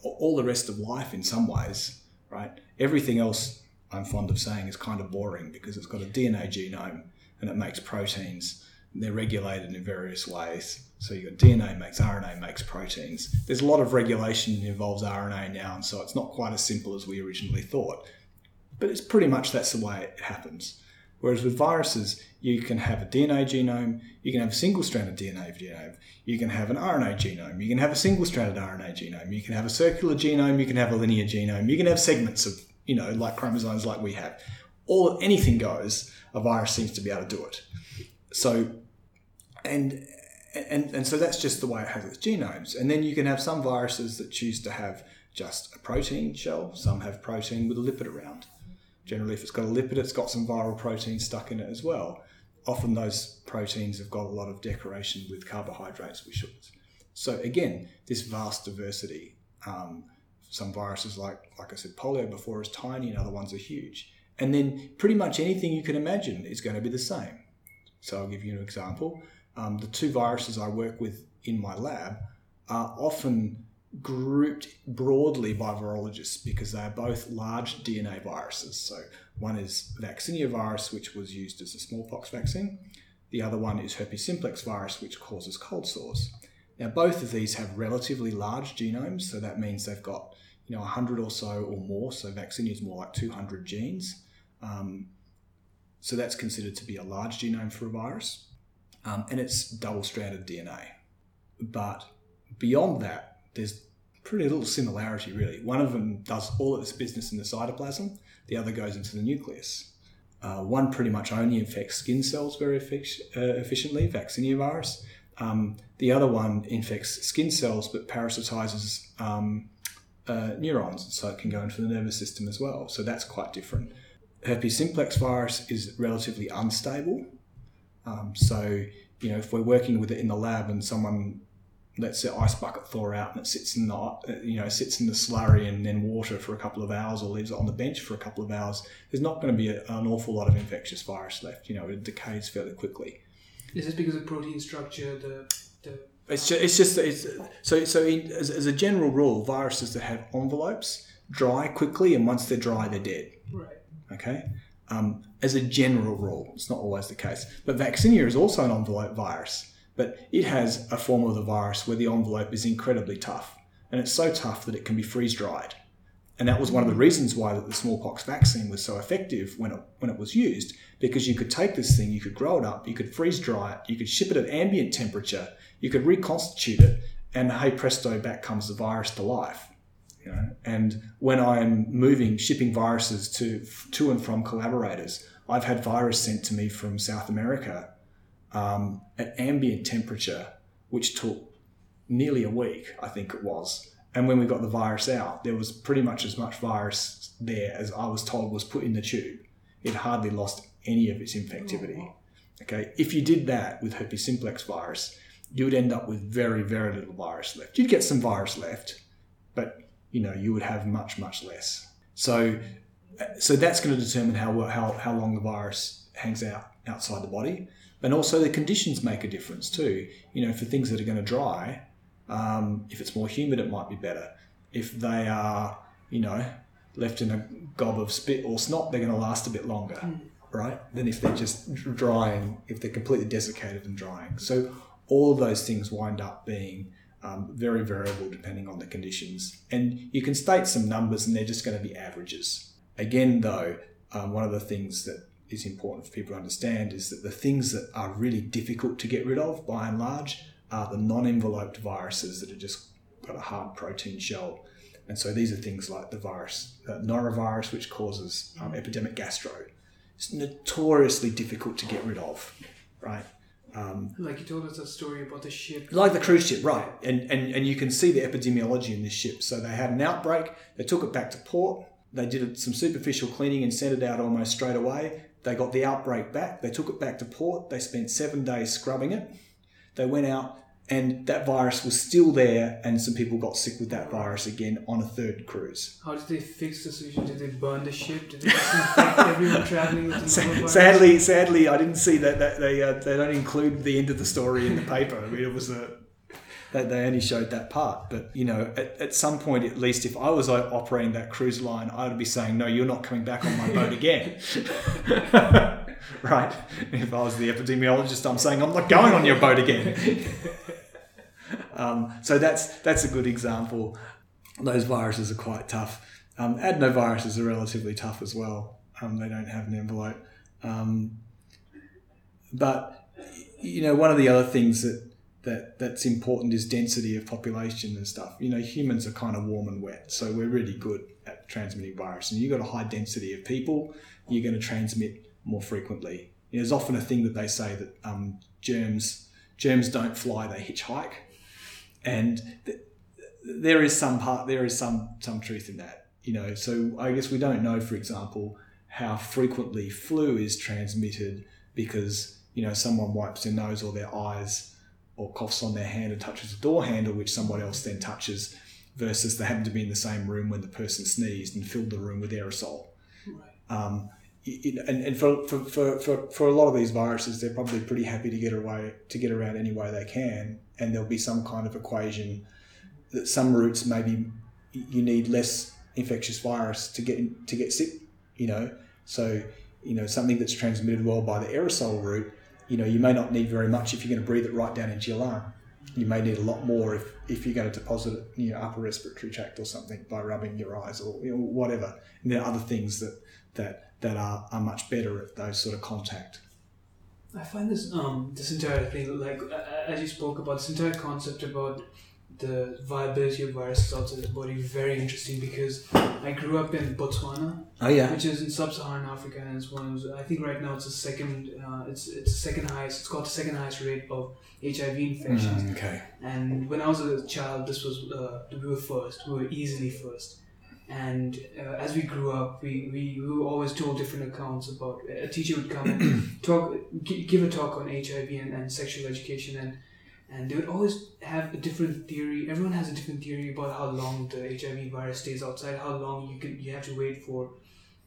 all the rest of life in some ways, right? Everything else, I'm fond of saying, is kind of boring because it's got a DNA genome and it makes proteins. They're regulated in various ways. So got DNA makes RNA makes proteins. There's a lot of regulation that involves RNA now, and so it's not quite as simple as we originally thought. But it's pretty much that's the way it happens. Whereas with viruses, you can have a DNA genome, you can have a single stranded DNA genome, you can have an RNA genome, you can have a single stranded RNA genome, you can have a circular genome, you can have a linear genome, you can have segments of, you know, like chromosomes like we have. All anything goes, a virus seems to be able to do it. So and and, and so that's just the way it has its genomes. And then you can have some viruses that choose to have just a protein shell, some have protein with a lipid around. Generally, if it's got a lipid, it's got some viral protein stuck in it as well. Often those proteins have got a lot of decoration with carbohydrates, with sugars. So again, this vast diversity. Um, some viruses, like like I said, polio before, is tiny, and other ones are huge. And then pretty much anything you can imagine is going to be the same. So I'll give you an example um, the two viruses I work with in my lab are often grouped broadly by virologists because they are both large DNA viruses. So one is vaccinia virus, which was used as a smallpox vaccine. The other one is herpes simplex virus, which causes cold sores. Now, both of these have relatively large genomes, so that means they've got you know 100 or so or more. So vaccinia is more like 200 genes. Um, so that's considered to be a large genome for a virus um, and it's double stranded DNA. But beyond that, there's pretty little similarity really. One of them does all of its business in the cytoplasm, the other goes into the nucleus. Uh, one pretty much only infects skin cells very effic- uh, efficiently, vaccinia virus. Um, the other one infects skin cells but parasitizes um, uh, neurons, so it can go into the nervous system as well. So that's quite different. Herpes simplex virus is relatively unstable, um, so, you know, if we're working with it in the lab and someone lets their ice bucket thaw out and it sits in the, you know, sits in the slurry and then water for a couple of hours or leaves it on the bench for a couple of hours, there's not going to be a, an awful lot of infectious virus left. You know, it decays fairly quickly. Is this because of protein structure? The, the it's just, it's just it's, so so in, as, as a general rule, viruses that have envelopes dry quickly, and once they're dry, they're dead. right. Okay, um, as a general rule. It's not always the case. But vaccinia is also an envelope virus, but it has a form of the virus where the envelope is incredibly tough. And it's so tough that it can be freeze dried. And that was one of the reasons why the smallpox vaccine was so effective when it, when it was used, because you could take this thing, you could grow it up, you could freeze dry it, you could ship it at ambient temperature, you could reconstitute it, and hey presto, back comes the virus to life. You know, and when I'm moving, shipping viruses to to and from collaborators, I've had virus sent to me from South America um, at ambient temperature, which took nearly a week, I think it was. And when we got the virus out, there was pretty much as much virus there as I was told was put in the tube. It hardly lost any of its infectivity. Okay, if you did that with herpes simplex virus, you would end up with very, very little virus left. You'd get some virus left, but you know you would have much much less. So so that's going to determine how how how long the virus hangs out outside the body, and also the conditions make a difference too. You know, for things that are going to dry, um, if it's more humid, it might be better. If they are, you know, left in a gob of spit or snot, they're going to last a bit longer, mm. right? Than if they're just drying, if they're completely desiccated and drying. So all of those things wind up being um, very variable depending on the conditions. And you can state some numbers and they're just going to be averages. Again, though, um, one of the things that is important for people to understand is that the things that are really difficult to get rid of by and large are the non enveloped viruses that are just got a hard protein shell. And so these are things like the virus, uh, norovirus, which causes um, epidemic gastro. It's notoriously difficult to get rid of, right? Um, like you told us a story about the ship. Like the cruise ship, right. And, and, and you can see the epidemiology in this ship. So they had an outbreak, they took it back to port, they did some superficial cleaning and sent it out almost straight away. They got the outbreak back, they took it back to port, they spent seven days scrubbing it. They went out, and that virus was still there, and some people got sick with that virus again on a third cruise. How did they fix the situation? Did they burn the ship? Did they disinfect everyone traveling with the virus? Sadly, sadly, I didn't see that. that they uh, they don't include the end of the story in the paper. I mean, it was a they only showed that part. But you know, at, at some point, at least, if I was operating that cruise line, I'd be saying, "No, you're not coming back on my boat again." right? If I was the epidemiologist, I'm saying I'm not going on your boat again. um, so that's that's a good example. Those viruses are quite tough. Um, adenoviruses are relatively tough as well. Um, they don't have an envelope. Um, but you know, one of the other things that that that's important is density of population and stuff. You know, humans are kind of warm and wet, so we're really good at transmitting virus. And you've got a high density of people, you're going to transmit more frequently. Know, there's often a thing that they say that um, germs germs don't fly; they hitchhike, and th- there is some part there is some some truth in that. You know, so I guess we don't know, for example, how frequently flu is transmitted because you know someone wipes their nose or their eyes or coughs on their hand and touches a door handle, which someone else then touches, versus they happen to be in the same room when the person sneezed and filled the room with aerosol. Right. Um, it, and, and for, for, for, for, for a lot of these viruses, they're probably pretty happy to get away to get around any way they can, and there'll be some kind of equation that some routes maybe you need less infectious virus to get to get sick, you know. So you know something that's transmitted well by the aerosol route you know, you may not need very much if you're going to breathe it right down into your lung. You may need a lot more if, if you're going to deposit it in your upper respiratory tract or something by rubbing your eyes or you know, whatever. And there are other things that that that are, are much better at those sort of contact. I find this um this entire thing like as you spoke about this entire concept about the viability of viruses outside the body very interesting because I grew up in Botswana, oh yeah, which is in sub-Saharan Africa, and it's one of those, I think right now it's the second uh, it's it's the second highest it's got the second highest rate of HIV infections. Mm, okay. And when I was a child, this was uh, we were first. We were easily first. And uh, as we grew up, we, we, we were always told different accounts about a teacher would come and talk, give a talk on HIV and, and sexual education, and and they would always have a different theory. Everyone has a different theory about how long the HIV virus stays outside, how long you can you have to wait for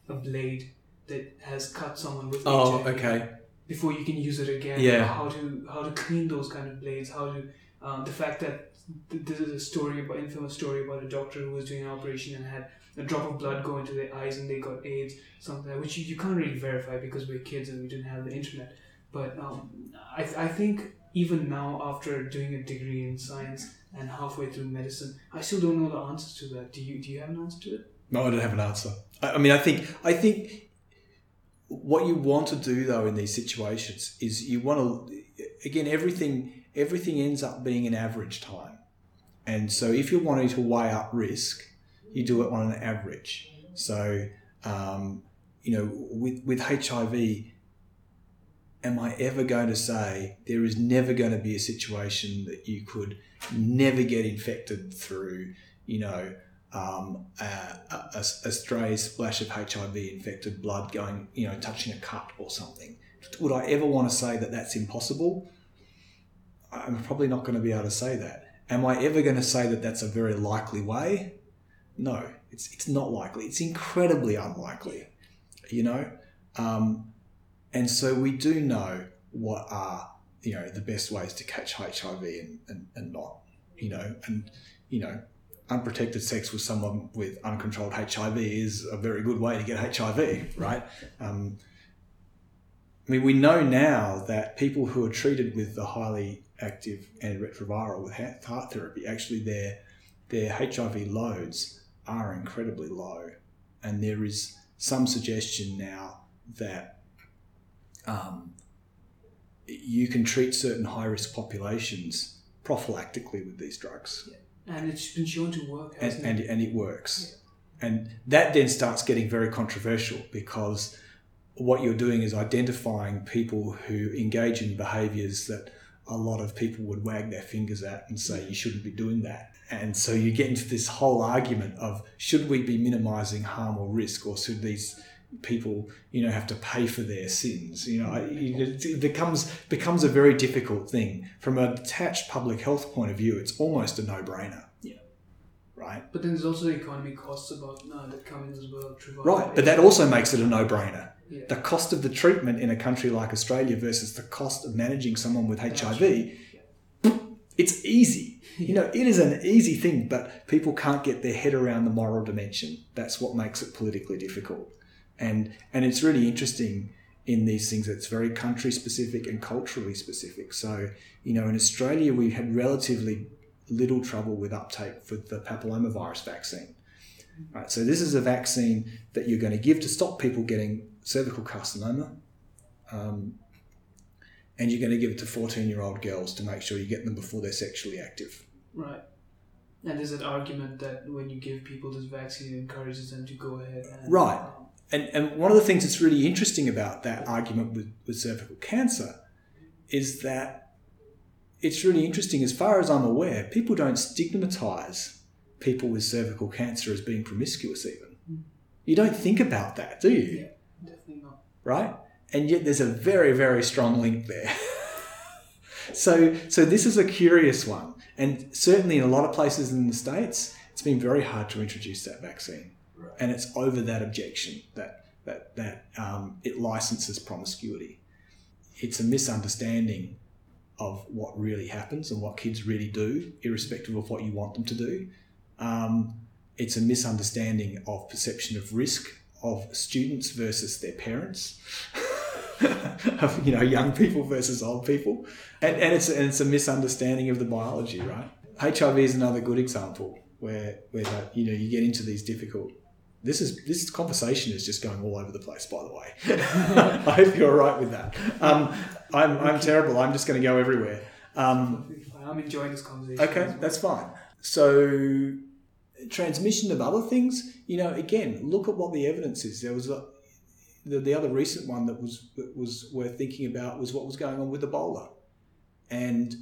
a blade that has cut someone with Oh, HIV okay. before you can use it again. Yeah. How to how to clean those kind of blades. How to um, the fact that th- this is a story about infamous story about a doctor who was doing an operation and had a drop of blood go into their eyes and they got AIDS, something like that, which you, you can't really verify because we're kids and we didn't have the internet. But um, I, I think even now after doing a degree in science and halfway through medicine, I still don't know the answers to that. Do you do you have an answer to it? No, I don't have an answer. I, I mean, I think I think what you want to do though in these situations is you want to again everything everything ends up being an average time, and so if you're wanting to weigh up risk, you do it on an average. So um, you know, with with HIV, am I ever going to say there is never going to be a situation that you could never get infected through, you know, um, a, a, a stray splash of HIV infected blood going, you know, touching a cut or something? Would I ever want to say that that's impossible? I'm probably not going to be able to say that. Am I ever going to say that that's a very likely way? No, it's, it's not likely. It's incredibly unlikely, you know? Um, and so we do know what are you know the best ways to catch HIV and, and, and not you know and you know unprotected sex with someone with uncontrolled HIV is a very good way to get HIV right? Um, I mean we know now that people who are treated with the highly active antiretroviral with HAART therapy actually their their HIV loads are incredibly low. And there is some suggestion now that um, you can treat certain high risk populations prophylactically with these drugs. And it's been shown to work, And, hasn't and, it? and it works. And that then starts getting very controversial because what you're doing is identifying people who engage in behaviors that a lot of people would wag their fingers at and say you shouldn't be doing that. And so you get into this whole argument of should we be minimizing harm or risk or should these people you know have to pay for their sins you know it becomes becomes a very difficult thing. From a detached public health point of view it's almost a no-brainer. Yeah. right? But then there's also the economy costs about uh, that come in as well. Right but that also makes it a no-brainer. Yeah. the cost of the treatment in a country like australia versus the cost of managing someone with hiv it's easy. You know it is an easy thing but people can't get their head around the moral dimension. That's what makes it politically difficult and and it's really interesting in these things. It's very country specific and culturally specific. So, you know, in Australia, we had relatively little trouble with uptake for the papillomavirus vaccine. Right, so this is a vaccine that you're going to give to stop people getting cervical carcinoma, um, and you're going to give it to 14 year old girls to make sure you get them before they're sexually active. Right. And there's an argument that when you give people this vaccine, it encourages them to go ahead and. Right. And, and one of the things that's really interesting about that argument with, with cervical cancer is that it's really interesting, as far as I'm aware, people don't stigmatize people with cervical cancer as being promiscuous, even. Mm. You don't think about that, do you? Yeah, definitely not. Right? And yet there's a very, very strong link there. so, so this is a curious one. And certainly in a lot of places in the States, it's been very hard to introduce that vaccine. And it's over that objection that, that, that um, it licenses promiscuity. It's a misunderstanding of what really happens and what kids really do, irrespective of what you want them to do. Um, it's a misunderstanding of perception of risk of students versus their parents, of you know young people versus old people, and, and it's and it's a misunderstanding of the biology, right? HIV is another good example where where you know you get into these difficult. This is this conversation is just going all over the place. By the way, I hope you're all right with that. Um, I'm I'm terrible. I'm just going to go everywhere. Um, I'm enjoying this conversation. Okay, well. that's fine. So, transmission of other things, you know, again, look at what the evidence is. There was a, the, the other recent one that was was worth thinking about was what was going on with Ebola, and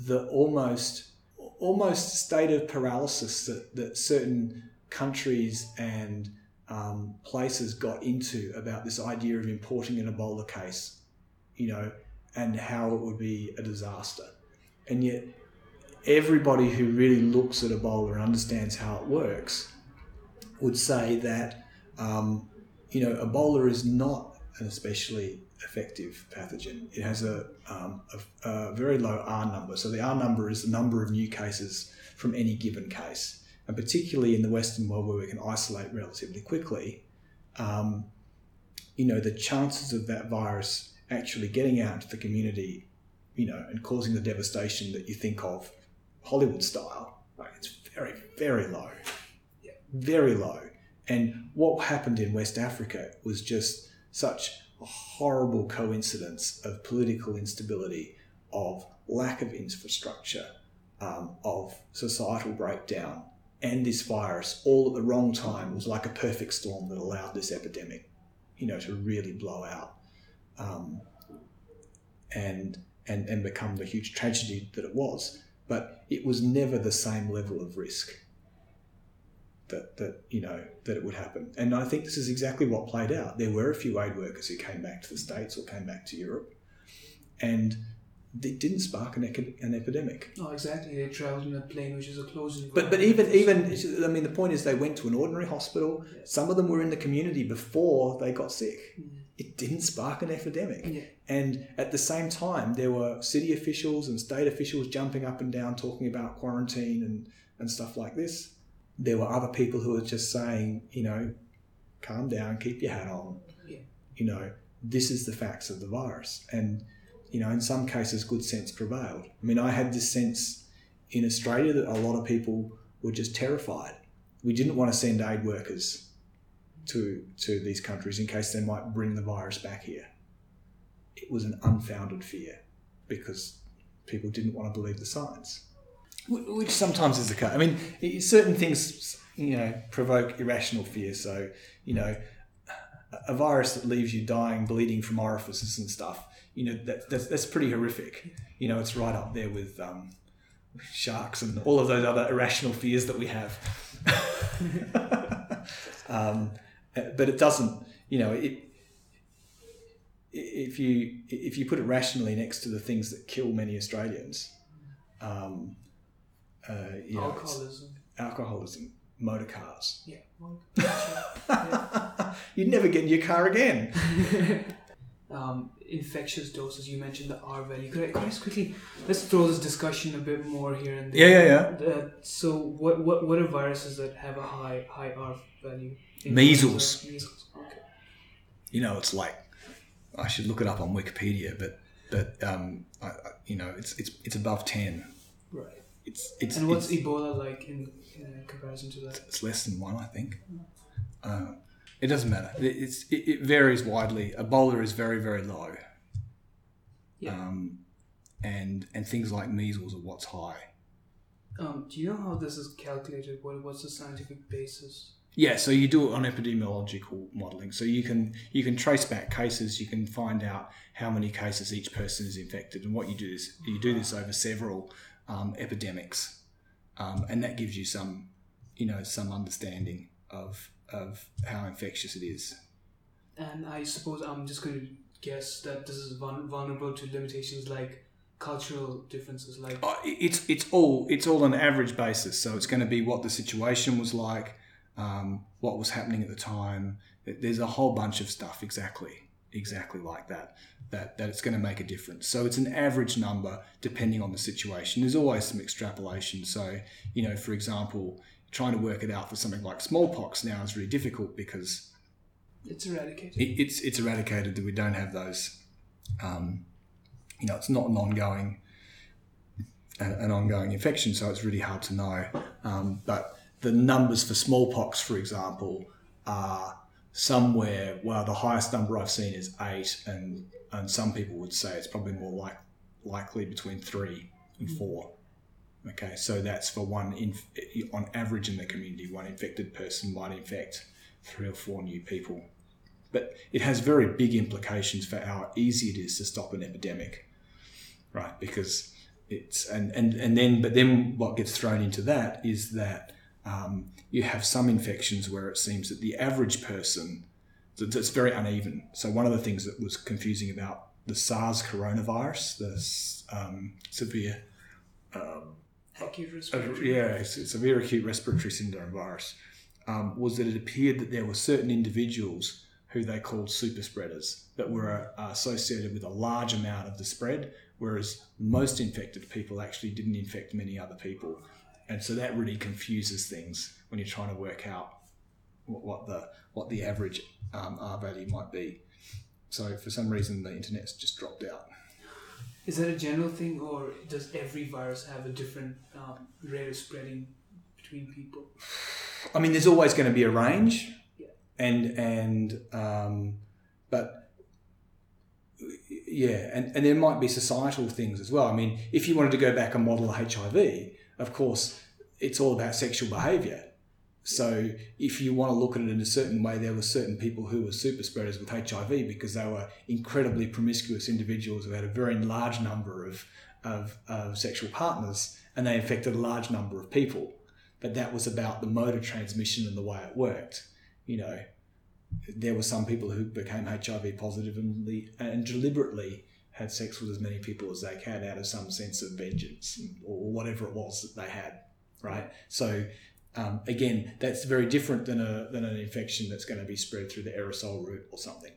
the almost almost state of paralysis that, that certain countries and um, places got into about this idea of importing an Ebola case, you know, and how it would be a disaster, and yet everybody who really looks at Ebola and understands how it works would say that um, you know Ebola is not an especially effective pathogen. It has a, um, a, a very low R number. So the R number is the number of new cases from any given case, and particularly in the Western world where we can isolate relatively quickly, um, you know the chances of that virus actually getting out into the community, you know, and causing the devastation that you think of Hollywood style, like it's very, very low. Very low. And what happened in West Africa was just such a horrible coincidence of political instability, of lack of infrastructure, um, of societal breakdown, and this virus all at the wrong time was like a perfect storm that allowed this epidemic, you know, to really blow out. Um, and, and, and become the huge tragedy that it was but it was never the same level of risk that that you know that it would happen. And I think this is exactly what played out. There were a few aid workers who came back to the states or came back to Europe, and it didn't spark an, eco- an epidemic. Oh, exactly. They traveled in a plane which is a closed But but even even I mean the point is they went to an ordinary hospital. Yeah. Some of them were in the community before they got sick. Mm. It didn't spark an epidemic. Yeah. And at the same time, there were city officials and state officials jumping up and down talking about quarantine and, and stuff like this. There were other people who were just saying, you know, calm down, keep your hat on. Yeah. You know, this is the facts of the virus. And, you know, in some cases, good sense prevailed. I mean, I had this sense in Australia that a lot of people were just terrified. We didn't want to send aid workers to, to these countries in case they might bring the virus back here it was an unfounded fear because people didn't want to believe the science, which sometimes is the case. I mean, certain things, you know, provoke irrational fear. So, you know, a- a virus that leaves you dying, bleeding from orifices and stuff, you know, that, that's, that's pretty horrific. You know, it's right up there with um, sharks and all of those other irrational fears that we have. um, but it doesn't, you know, it, if you if you put it rationally next to the things that kill many Australians, um, uh, you know, Alcoholism. alcoholism, motor cars. Yeah. Yeah. You'd never get in your car again. um, infectious doses. You mentioned the R value. Could I, could I just quickly let's throw this discussion a bit more here and there. Yeah, yeah, yeah. Uh, so what what what are viruses that have a high high R value? Measles. Measles. Okay. You know, it's like I should look it up on Wikipedia, but but um, I, I, you know, it's it's it's above ten. Right. It's it's And what's it's, Ebola like in, in comparison to that? it's less than one, I think. Uh, it doesn't matter. It, it's it, it varies widely. Ebola is very very low. Yeah. Um, and and things like measles are what's high. Um, do you know how this is calculated? What what's the scientific basis? Yeah, so you do it on epidemiological modelling. So you can you can trace back cases. You can find out how many cases each person is infected, and what you do is you do this over several um, epidemics, um, and that gives you some you know some understanding of of how infectious it is. And I suppose I'm just going to guess that this is vul- vulnerable to limitations like cultural differences, like Uh, It's it's all it's all an average basis. So it's going to be what the situation was like, um, what was happening at the time. There's a whole bunch of stuff exactly exactly like that that that it's going to make a difference. So it's an average number depending on the situation. There's always some extrapolation. So you know, for example, trying to work it out for something like smallpox now is really difficult because it's eradicated. it, it's it's eradicated that we don't have those. Um, you know, it's not an ongoing an, an ongoing infection, so it's really hard to know. Um, but the numbers for smallpox, for example, are somewhere. Well, the highest number I've seen is eight, and and some people would say it's probably more like likely between three and four. Okay, so that's for one inf- on average in the community, one infected person might infect three or four new people. But it has very big implications for how easy it is to stop an epidemic, right? Because it's and and and then but then what gets thrown into that is that um, you have some infections where it seems that the average person that- that's very uneven. So one of the things that was confusing about the SARS coronavirus, the um, severe um, Acute respiratory. yeah, severe acute respiratory syndrome virus, um, was that it appeared that there were certain individuals who they called super spreaders that were uh, associated with a large amount of the spread, whereas most infected people actually didn't infect many other people. And so that really confuses things when you're trying to work out what, what the what the average um, R value might be. So for some reason, the internet's just dropped out. Is that a general thing, or does every virus have a different um, rate of spreading between people? I mean, there's always going to be a range, Yeah. and and um, but yeah, and, and there might be societal things as well. I mean, if you wanted to go back and model HIV, of course, it's all about sexual behaviour. So if you want to look at it in a certain way, there were certain people who were super spreaders with HIV because they were incredibly promiscuous individuals who had a very large number of, of, of sexual partners and they infected a large number of people. But that was about the mode of transmission and the way it worked. You know, there were some people who became HIV positive and, and deliberately had sex with as many people as they can out of some sense of vengeance or whatever it was that they had, right? So um, again, that's very different than a than an infection that's going to be spread through the aerosol route or something.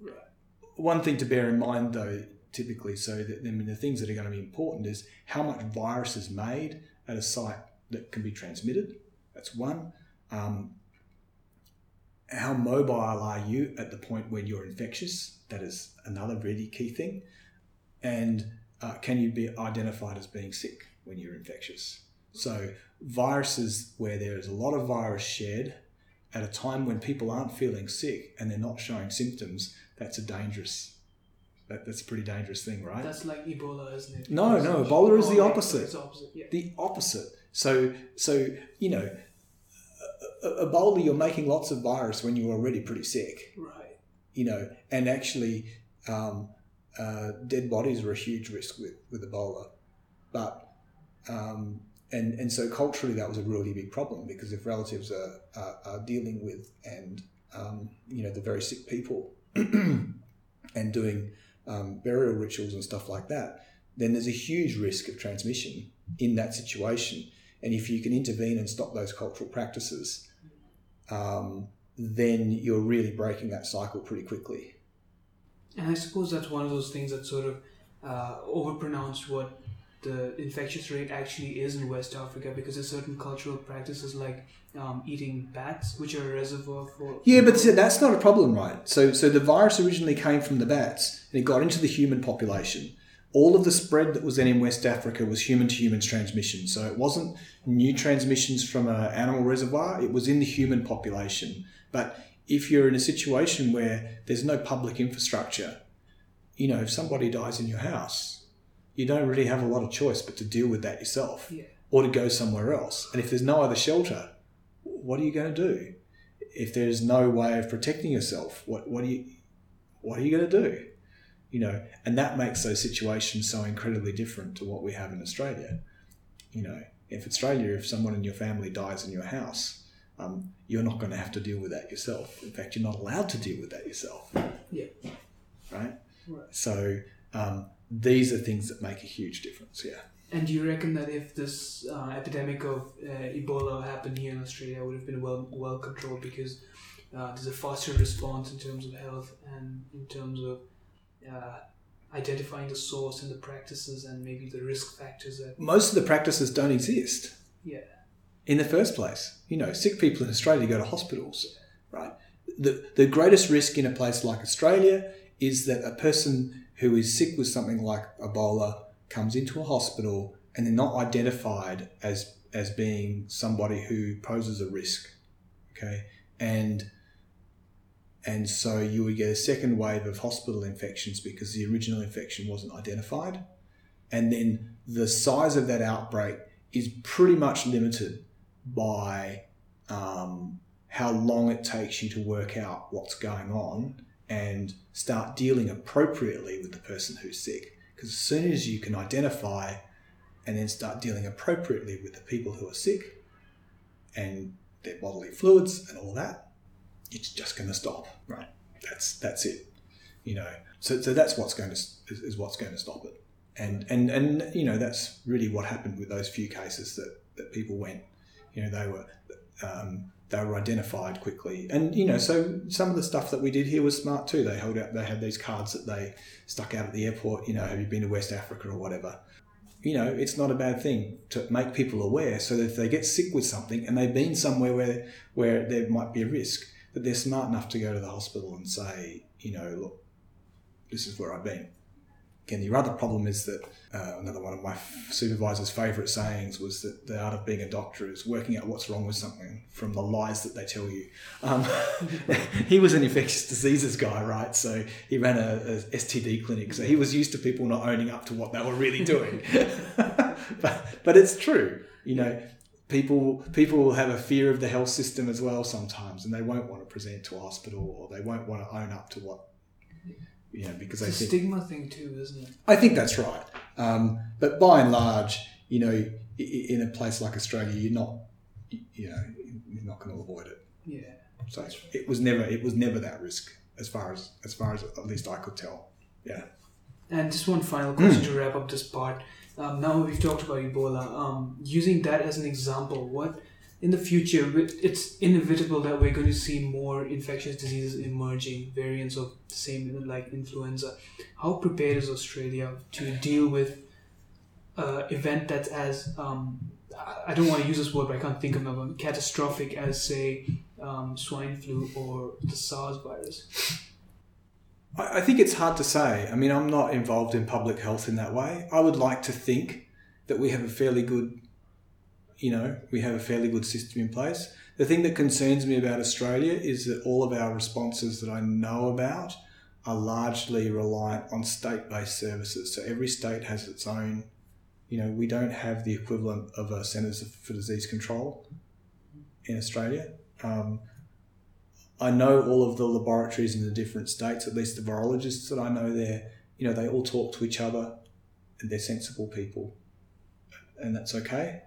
Right. One thing to bear in mind, though, typically, so that I mean, the things that are going to be important is how much virus is made at a site that can be transmitted. That's one. Um, how mobile are you at the point when you're infectious? That is another really key thing. And uh, can you be identified as being sick when you're infectious? So, viruses where there is a lot of virus shared at a time when people aren't feeling sick and they're not showing symptoms, that's a dangerous, that, that's a pretty dangerous thing, right? That's like Ebola, isn't it? No, no, Ebola is the opposite. It's opposite. Yeah. the opposite. So, so you know, Ebola, you're making lots of virus when you're already pretty sick, Right. you know, and actually, um, uh, dead bodies are a huge risk with, with Ebola. But, um, and, and so culturally, that was a really big problem because if relatives are, are, are dealing with and, um, you know, the very sick people and doing um, burial rituals and stuff like that, then there's a huge risk of transmission in that situation. And if you can intervene and stop those cultural practices, um, then you're really breaking that cycle pretty quickly. And I suppose that's one of those things that sort of uh, overpronounced what the infectious rate actually is in West Africa because there's certain cultural practices like um, eating bats, which are a reservoir for. Yeah, but that's not a problem, right? So, so the virus originally came from the bats and it got into the human population. All of the spread that was then in West Africa was human to human transmission. So it wasn't new transmissions from an animal reservoir, it was in the human population. But if you're in a situation where there's no public infrastructure, you know, if somebody dies in your house, you don't really have a lot of choice but to deal with that yourself Yeah. or to go somewhere else. And if there's no other shelter, what are you going to do? If there's no way of protecting yourself, what, what, are, you, what are you going to do? You know, and that makes those situations so incredibly different to what we have in Australia. You know, if Australia, if someone in your family dies in your house, um, you're not going to have to deal with that yourself. In fact, you're not allowed to deal with that yourself. Yeah. Right? Right. So um, these are things that make a huge difference. Yeah. And do you reckon that if this uh, epidemic of uh, Ebola happened here in Australia, it would have been well well controlled because uh, there's a faster response in terms of health and in terms of uh, identifying the source and the practices and maybe the risk factors that Most of the practices don't exist. yeah in the first place. You know, sick people in Australia go to hospitals, right? The, the greatest risk in a place like Australia is that a person who is sick with something like Ebola comes into a hospital and they're not identified as, as being somebody who poses a risk, okay? And, and so you would get a second wave of hospital infections because the original infection wasn't identified. And then the size of that outbreak is pretty much limited by um, how long it takes you to work out what's going on and start dealing appropriately with the person who's sick. Because as soon as you can identify and then start dealing appropriately with the people who are sick and their bodily fluids and all that, it's just going to stop. Right. That's that's it. You know. So, so that's what's going to is, what's going to stop it. And and and you know that's really what happened with those few cases that that people went. You know they were um, they were identified quickly, and you know so some of the stuff that we did here was smart too. They held out they had these cards that they stuck out at the airport. You know, have you been to West Africa or whatever? You know, it's not a bad thing to make people aware so that if they get sick with something and they've been somewhere where where there might be a risk, that they're smart enough to go to the hospital and say, you know, look, this is where I've been. Again, the other problem is that uh, another one of my supervisor's favourite sayings was that the art of being a doctor is working out what's wrong with something from the lies that they tell you. Um, he was an infectious diseases guy, right? So he ran a, a, STD clinic, so he was used to people not owning up to what they were really doing. but, but it's true, you know. People people will have a fear of the health system as well sometimes, and they won't want to present to hospital or they won't want to own up to what you know because it's a think stigma thing too isn't it I think that's right. Um, but by and large, you know, i- i- in a place like Australia, you're not, you know, you're not going to avoid it. yeah So it was never, it was never that risk as far as, as far as at least I could tell. Yeah. And just one final question to wrap up this part. Um, now we've talked about Ebola. Um, using that as an example, what in the future it's inevitable that we're going to see more infectious diseases emerging, variants of the same like influenza. How prepared is Australia to deal with an event that's as um, I- don't want to use this word, but I can't think of another catastrophic as say um, swine flu or the SARS virus. I think it's hard to say. I mean, I'm not involved in public health in that way. I would like to think that we have a fairly good, you know, we have a fairly good system in place. The thing that concerns me about Australia is that all of our responses that I know about are largely reliant on state based services. So every state has its own, you know, we don't have the equivalent of a Centres for Disease Control in Australia. Um, I know all of the laboratories in the different states, at least the virologists that I know there, you know, they all talk to each other and they're sensible people. And that's okay.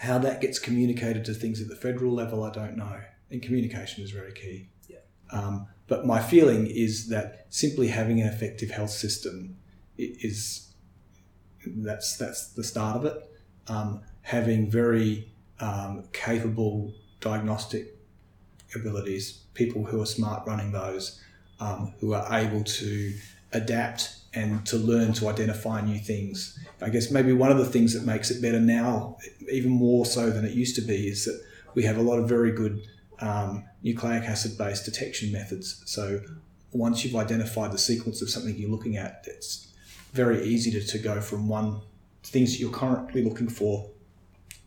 How that gets communicated to things at the federal level, I don't know. And communication is very key. Yeah. Um, but my feeling is that simply having an effective health system is that's that's the start of it. Um, having very um, capable diagnostic abilities, people who are smart running those, um, who are able to adapt and to learn to identify new things. I guess maybe one of the things that makes it better now, even more so than it used to be, is that we have a lot of very good um, nucleic acid based detection methods. So once you've identified the sequence of something you're looking at, it's very easy to, to go from one things you're currently looking for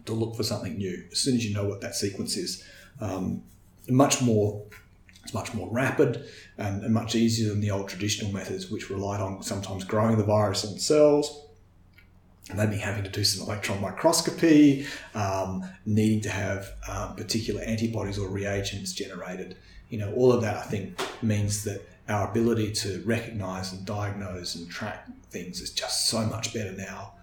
to look for something new as soon as you know what that sequence is. Um, much more, it's much more rapid and, and, much easier than the old traditional methods, which relied on sometimes growing the virus in cells. Maybe having to do some electron microscopy, um, needing to have um, particular antibodies or reagents generated. You know, all of that I think means that our ability to recognize and diagnose and track things is just so much better now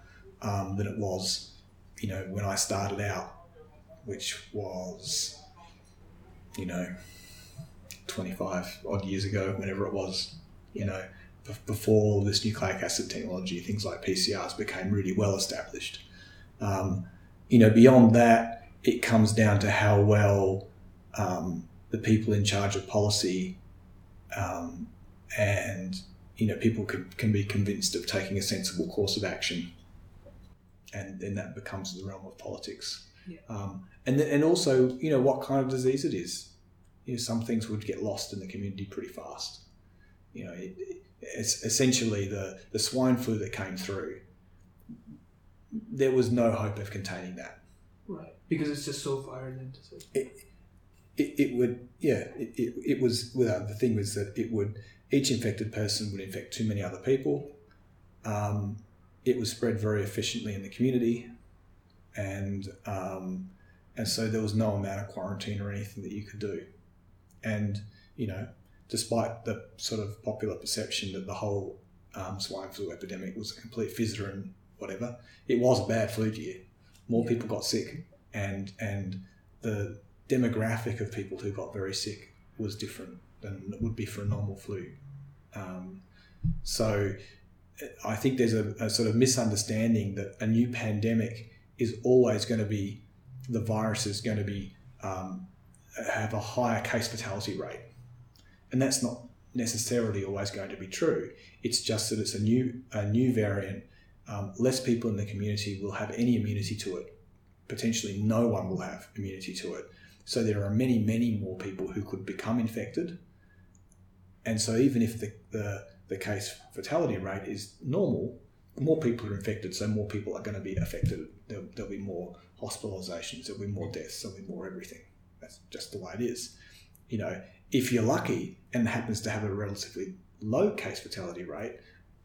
um, than it was, you know, when I started out, which was, you know, 25 odd years ago, whenever it was, you know, before all this nucleic acid technology, things like PCRs became really well established. Um, you know, beyond that, it comes down to how well um, the people in charge of policy um, and you know people can, can be convinced of taking a sensible course of action and then that becomes the realm of politics yeah. um, and th- and also you know what kind of disease it is you know some things would get lost in the community pretty fast. You know it, it's essentially the the swine flu that came through there was no hope of containing that. Right because it's just so virulent it, it, it would yeah it, it, it was well, the thing was that it would each infected person would infect too many other people. Um, it was spread very efficiently in the community and um, and so there was no amount of quarantine or anything that you could do and you know despite the sort of popular perception that the whole um, swine flu epidemic was a complete fizzer and whatever it was a bad flu year more people got sick and and the demographic of people who got very sick was different than it would be for a normal flu. Um, so I think there's a, a, sort of misunderstanding that a new pandemic is always going to be the virus is going to be um, have a higher case fatality rate, and that's not necessarily always going to be true. It's just that it's a new a new variant. Um, less people in the community will have any immunity to it. Potentially, no one will have immunity to it. So there are many, many more people who could become infected. And so even if the, the, the case fatality rate is normal, more people are infected, so more people are going to be affected. There'll, there'll be more hospitalizations, there'll be more deaths, there'll be more everything. That's just the way it is. You know, if you're lucky and happens to have a relatively low case fatality rate,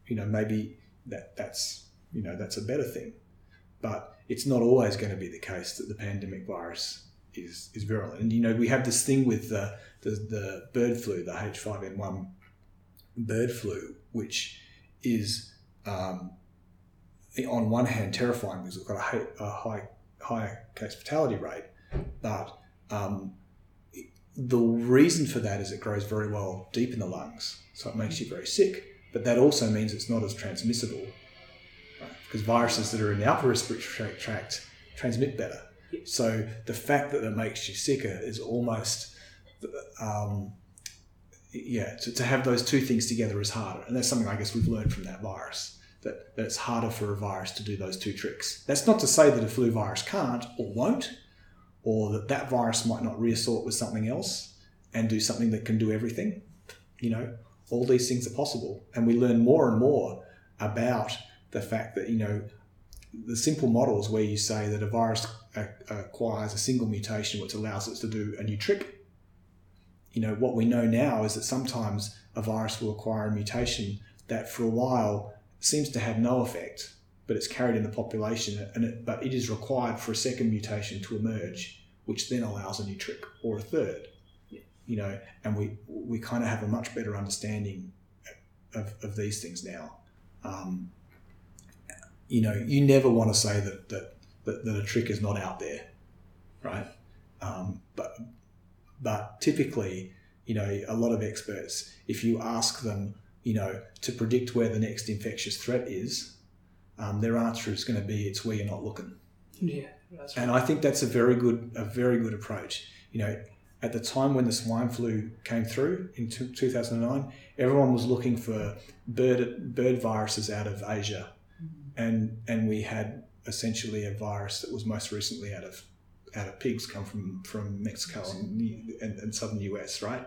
you know, maybe that that's you know that's a better thing. But it's not always going to be the case that the pandemic virus is is virulent. And you know, we have this thing with the the, the bird flu, the H5N1 bird flu, which is um, on one hand terrifying because it's got a high, a high, high case fatality rate, but um, the reason for that is it grows very well deep in the lungs, so it makes you very sick. But that also means it's not as transmissible, right? because viruses that are in the upper respiratory tract transmit better. So the fact that it makes you sicker is almost, um, yeah, to, to have those two things together is harder. And that's something I guess we've learned from that virus, that, that it's harder for a virus to do those two tricks. That's not to say that a flu virus can't or won't, or that that virus might not reassort with something else and do something that can do everything. You know, all these things are possible. And we learn more and more about the fact that, you know, the simple models where you say that a virus acquires a single mutation which allows it to do a new trick. You know, what we know now is that sometimes a virus will acquire a mutation that for a while seems to have no effect, but it's carried in the population, and it, but it is required for a second mutation to emerge, which then allows a new trick or a third. Yeah. You know, and we we kind of have a much better understanding of, of these things now. Um, you know, you never want to say that, that, that, that a trick is not out there, right? Um, but, but typically, you know, a lot of experts, if you ask them, you know, to predict where the next infectious threat is, um, their answer is going to be it's where you're not looking. Yeah, right. And I think that's a very good, a very good approach. You know, at the time when the swine flu came through in two- 2009, everyone was looking for bird bird viruses out of Asia, and and we had essentially a virus that was most recently out of out of pigs, come from from Mexico and, and, and southern US, right?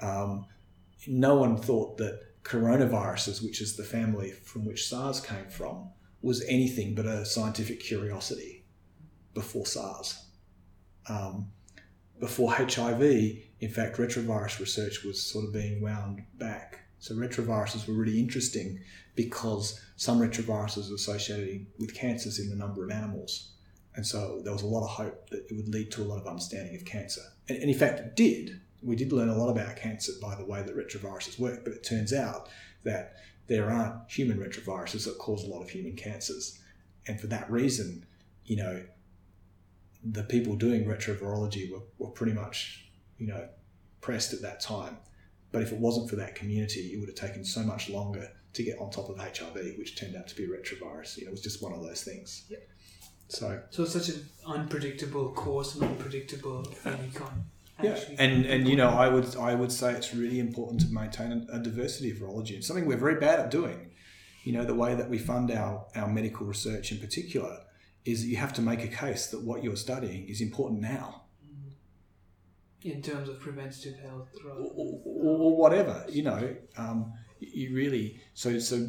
Um, no one thought that coronaviruses, which is the family from which SARS came from, was anything but a scientific curiosity before SARS. Um, before HIV, in fact, retrovirus research was sort of being wound back. So retroviruses were really interesting because some retroviruses are associated with cancers in a number of animals. And so there was a lot of hope that it would lead to a lot of understanding of cancer. And, and in fact, it did. We did learn a lot about cancer by the way that retroviruses work, but it turns out that there aren't human retroviruses that cause a lot of human cancers. And for that reason, you know, the people doing retrovirology were, were pretty much, you know, pressed at that time. But if it wasn't for that community, it would have taken so much longer to get on top of HIV, which turned out to be a retrovirus. You know, it was just one of those things. Yep. So So it's such an unpredictable course and unpredictable thing you can't yeah, and and you know, I would I would say it's really important to maintain a, diversity of virology. It's something we're very bad at doing. You know, the way that we fund our our medical research in particular is that you have to make a case that what you're studying is important now. in terms of preventative health or, or, or whatever. You know, um, you really so so.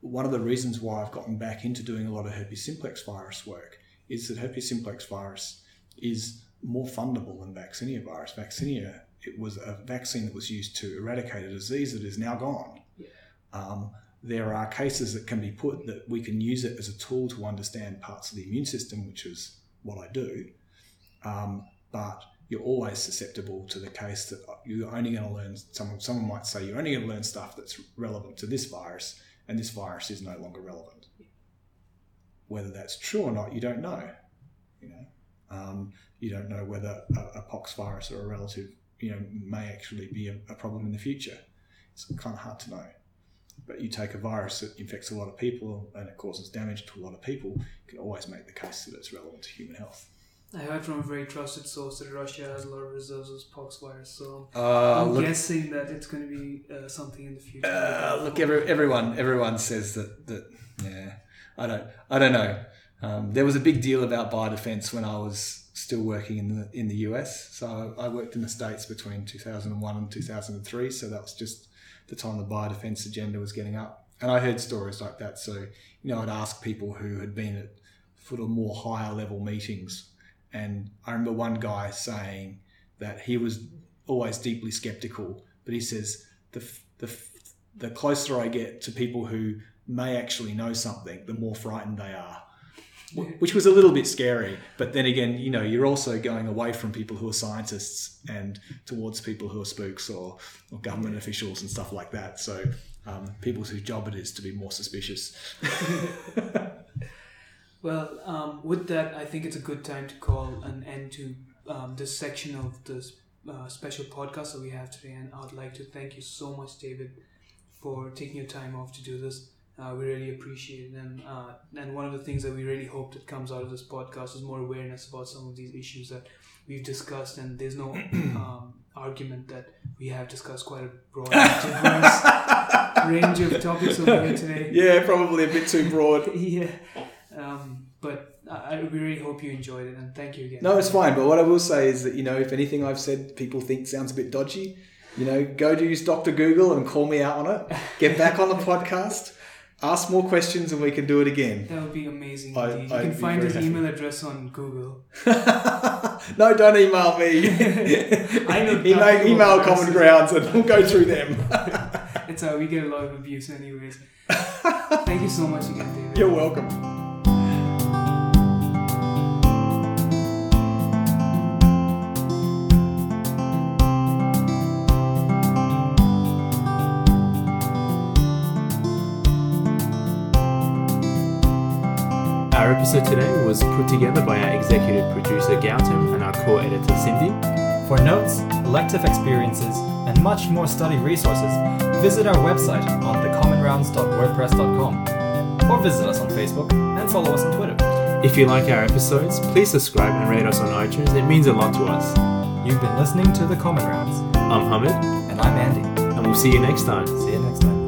One of the reasons why I've gotten back into doing a lot of herpes simplex virus work is that herpes simplex virus is more fundable than vaccinia virus. Vaccinia it was a vaccine that was used to eradicate a disease that is now gone. Yeah. Um, there are cases that can be put that we can use it as a tool to understand parts of the immune system, which is what I do. Um, but you're always susceptible to the case that you're only going to learn. Someone, someone might say you're only going to learn stuff that's relevant to this virus, and this virus is no longer relevant. Whether that's true or not, you don't know. You know, um, you don't know whether a, a pox virus or a relative, you know, may actually be a, a problem in the future. It's kind of hard to know. But you take a virus that infects a lot of people and it causes damage to a lot of people, you can always make the case that it's relevant to human health. I heard from a very trusted source that Russia has a lot of reserves of pox virus, so Uh, I'm look, guessing that it's going to be uh, something in the future. uh, look, every, everyone everyone says that that yeah. I don't I don't know. Um, there was a big deal about biodefense when I was still working in the in the US. So I worked in the states between 2001 and 2003. So that was just the time the biodefense agenda was getting up. And I heard stories like that. So you know, I'd ask people who had been at sort of more higher level meetings, and I remember one guy saying that he was always deeply skeptical, but he says the the the closer I get to people who may actually know something, the more frightened they are. Wh- Which was a little bit scary, but then again, you know, you're also going away from people who are scientists and towards people who are spooks or, or government officials and stuff like that. So, um, people whose job it is to be more suspicious. Well, um, with that, I think it's a good time to call an end to um, this section of this uh, special podcast that we have today. And I would like to thank you so much, David, for taking your time off to do this. Uh, we really appreciate it. And, uh, and one of the things that we really hope that comes out of this podcast is more awareness about some of these issues that we've discussed. And there's no um, argument that we have discussed quite a broad, range of topics over here today. yeah, probably a bit too broad. yeah. Um, but I, really hope you enjoyed it and thank you again. No, it's fine. But what I will say is that you know, if anything I've said people think sounds a bit dodgy, you know, go to use Doctor Google and call me out on it. Get back on the podcast, ask more questions, and we can do it again. That would be amazing I- You can find his happy. email address on Google. no, don't email me. I know email, email Common. Rounds, and we'll go through them. It's how we get a lot of abuse anyways. Thank you so much again, David. You're welcome. Our episode today was put together by our executive producer Gautam and our core editor Cindy. For notes, elective experiences, and much more study resources, visit our website on thecommonrounds.wordpress.com or visit us on Facebook and follow us on Twitter. If you like our episodes, please subscribe and rate us on iTunes. It means a lot to us. You've been listening to The Common Rounds, I'm Hamid, and I'm Andy. and we'll see you next time. See you next time.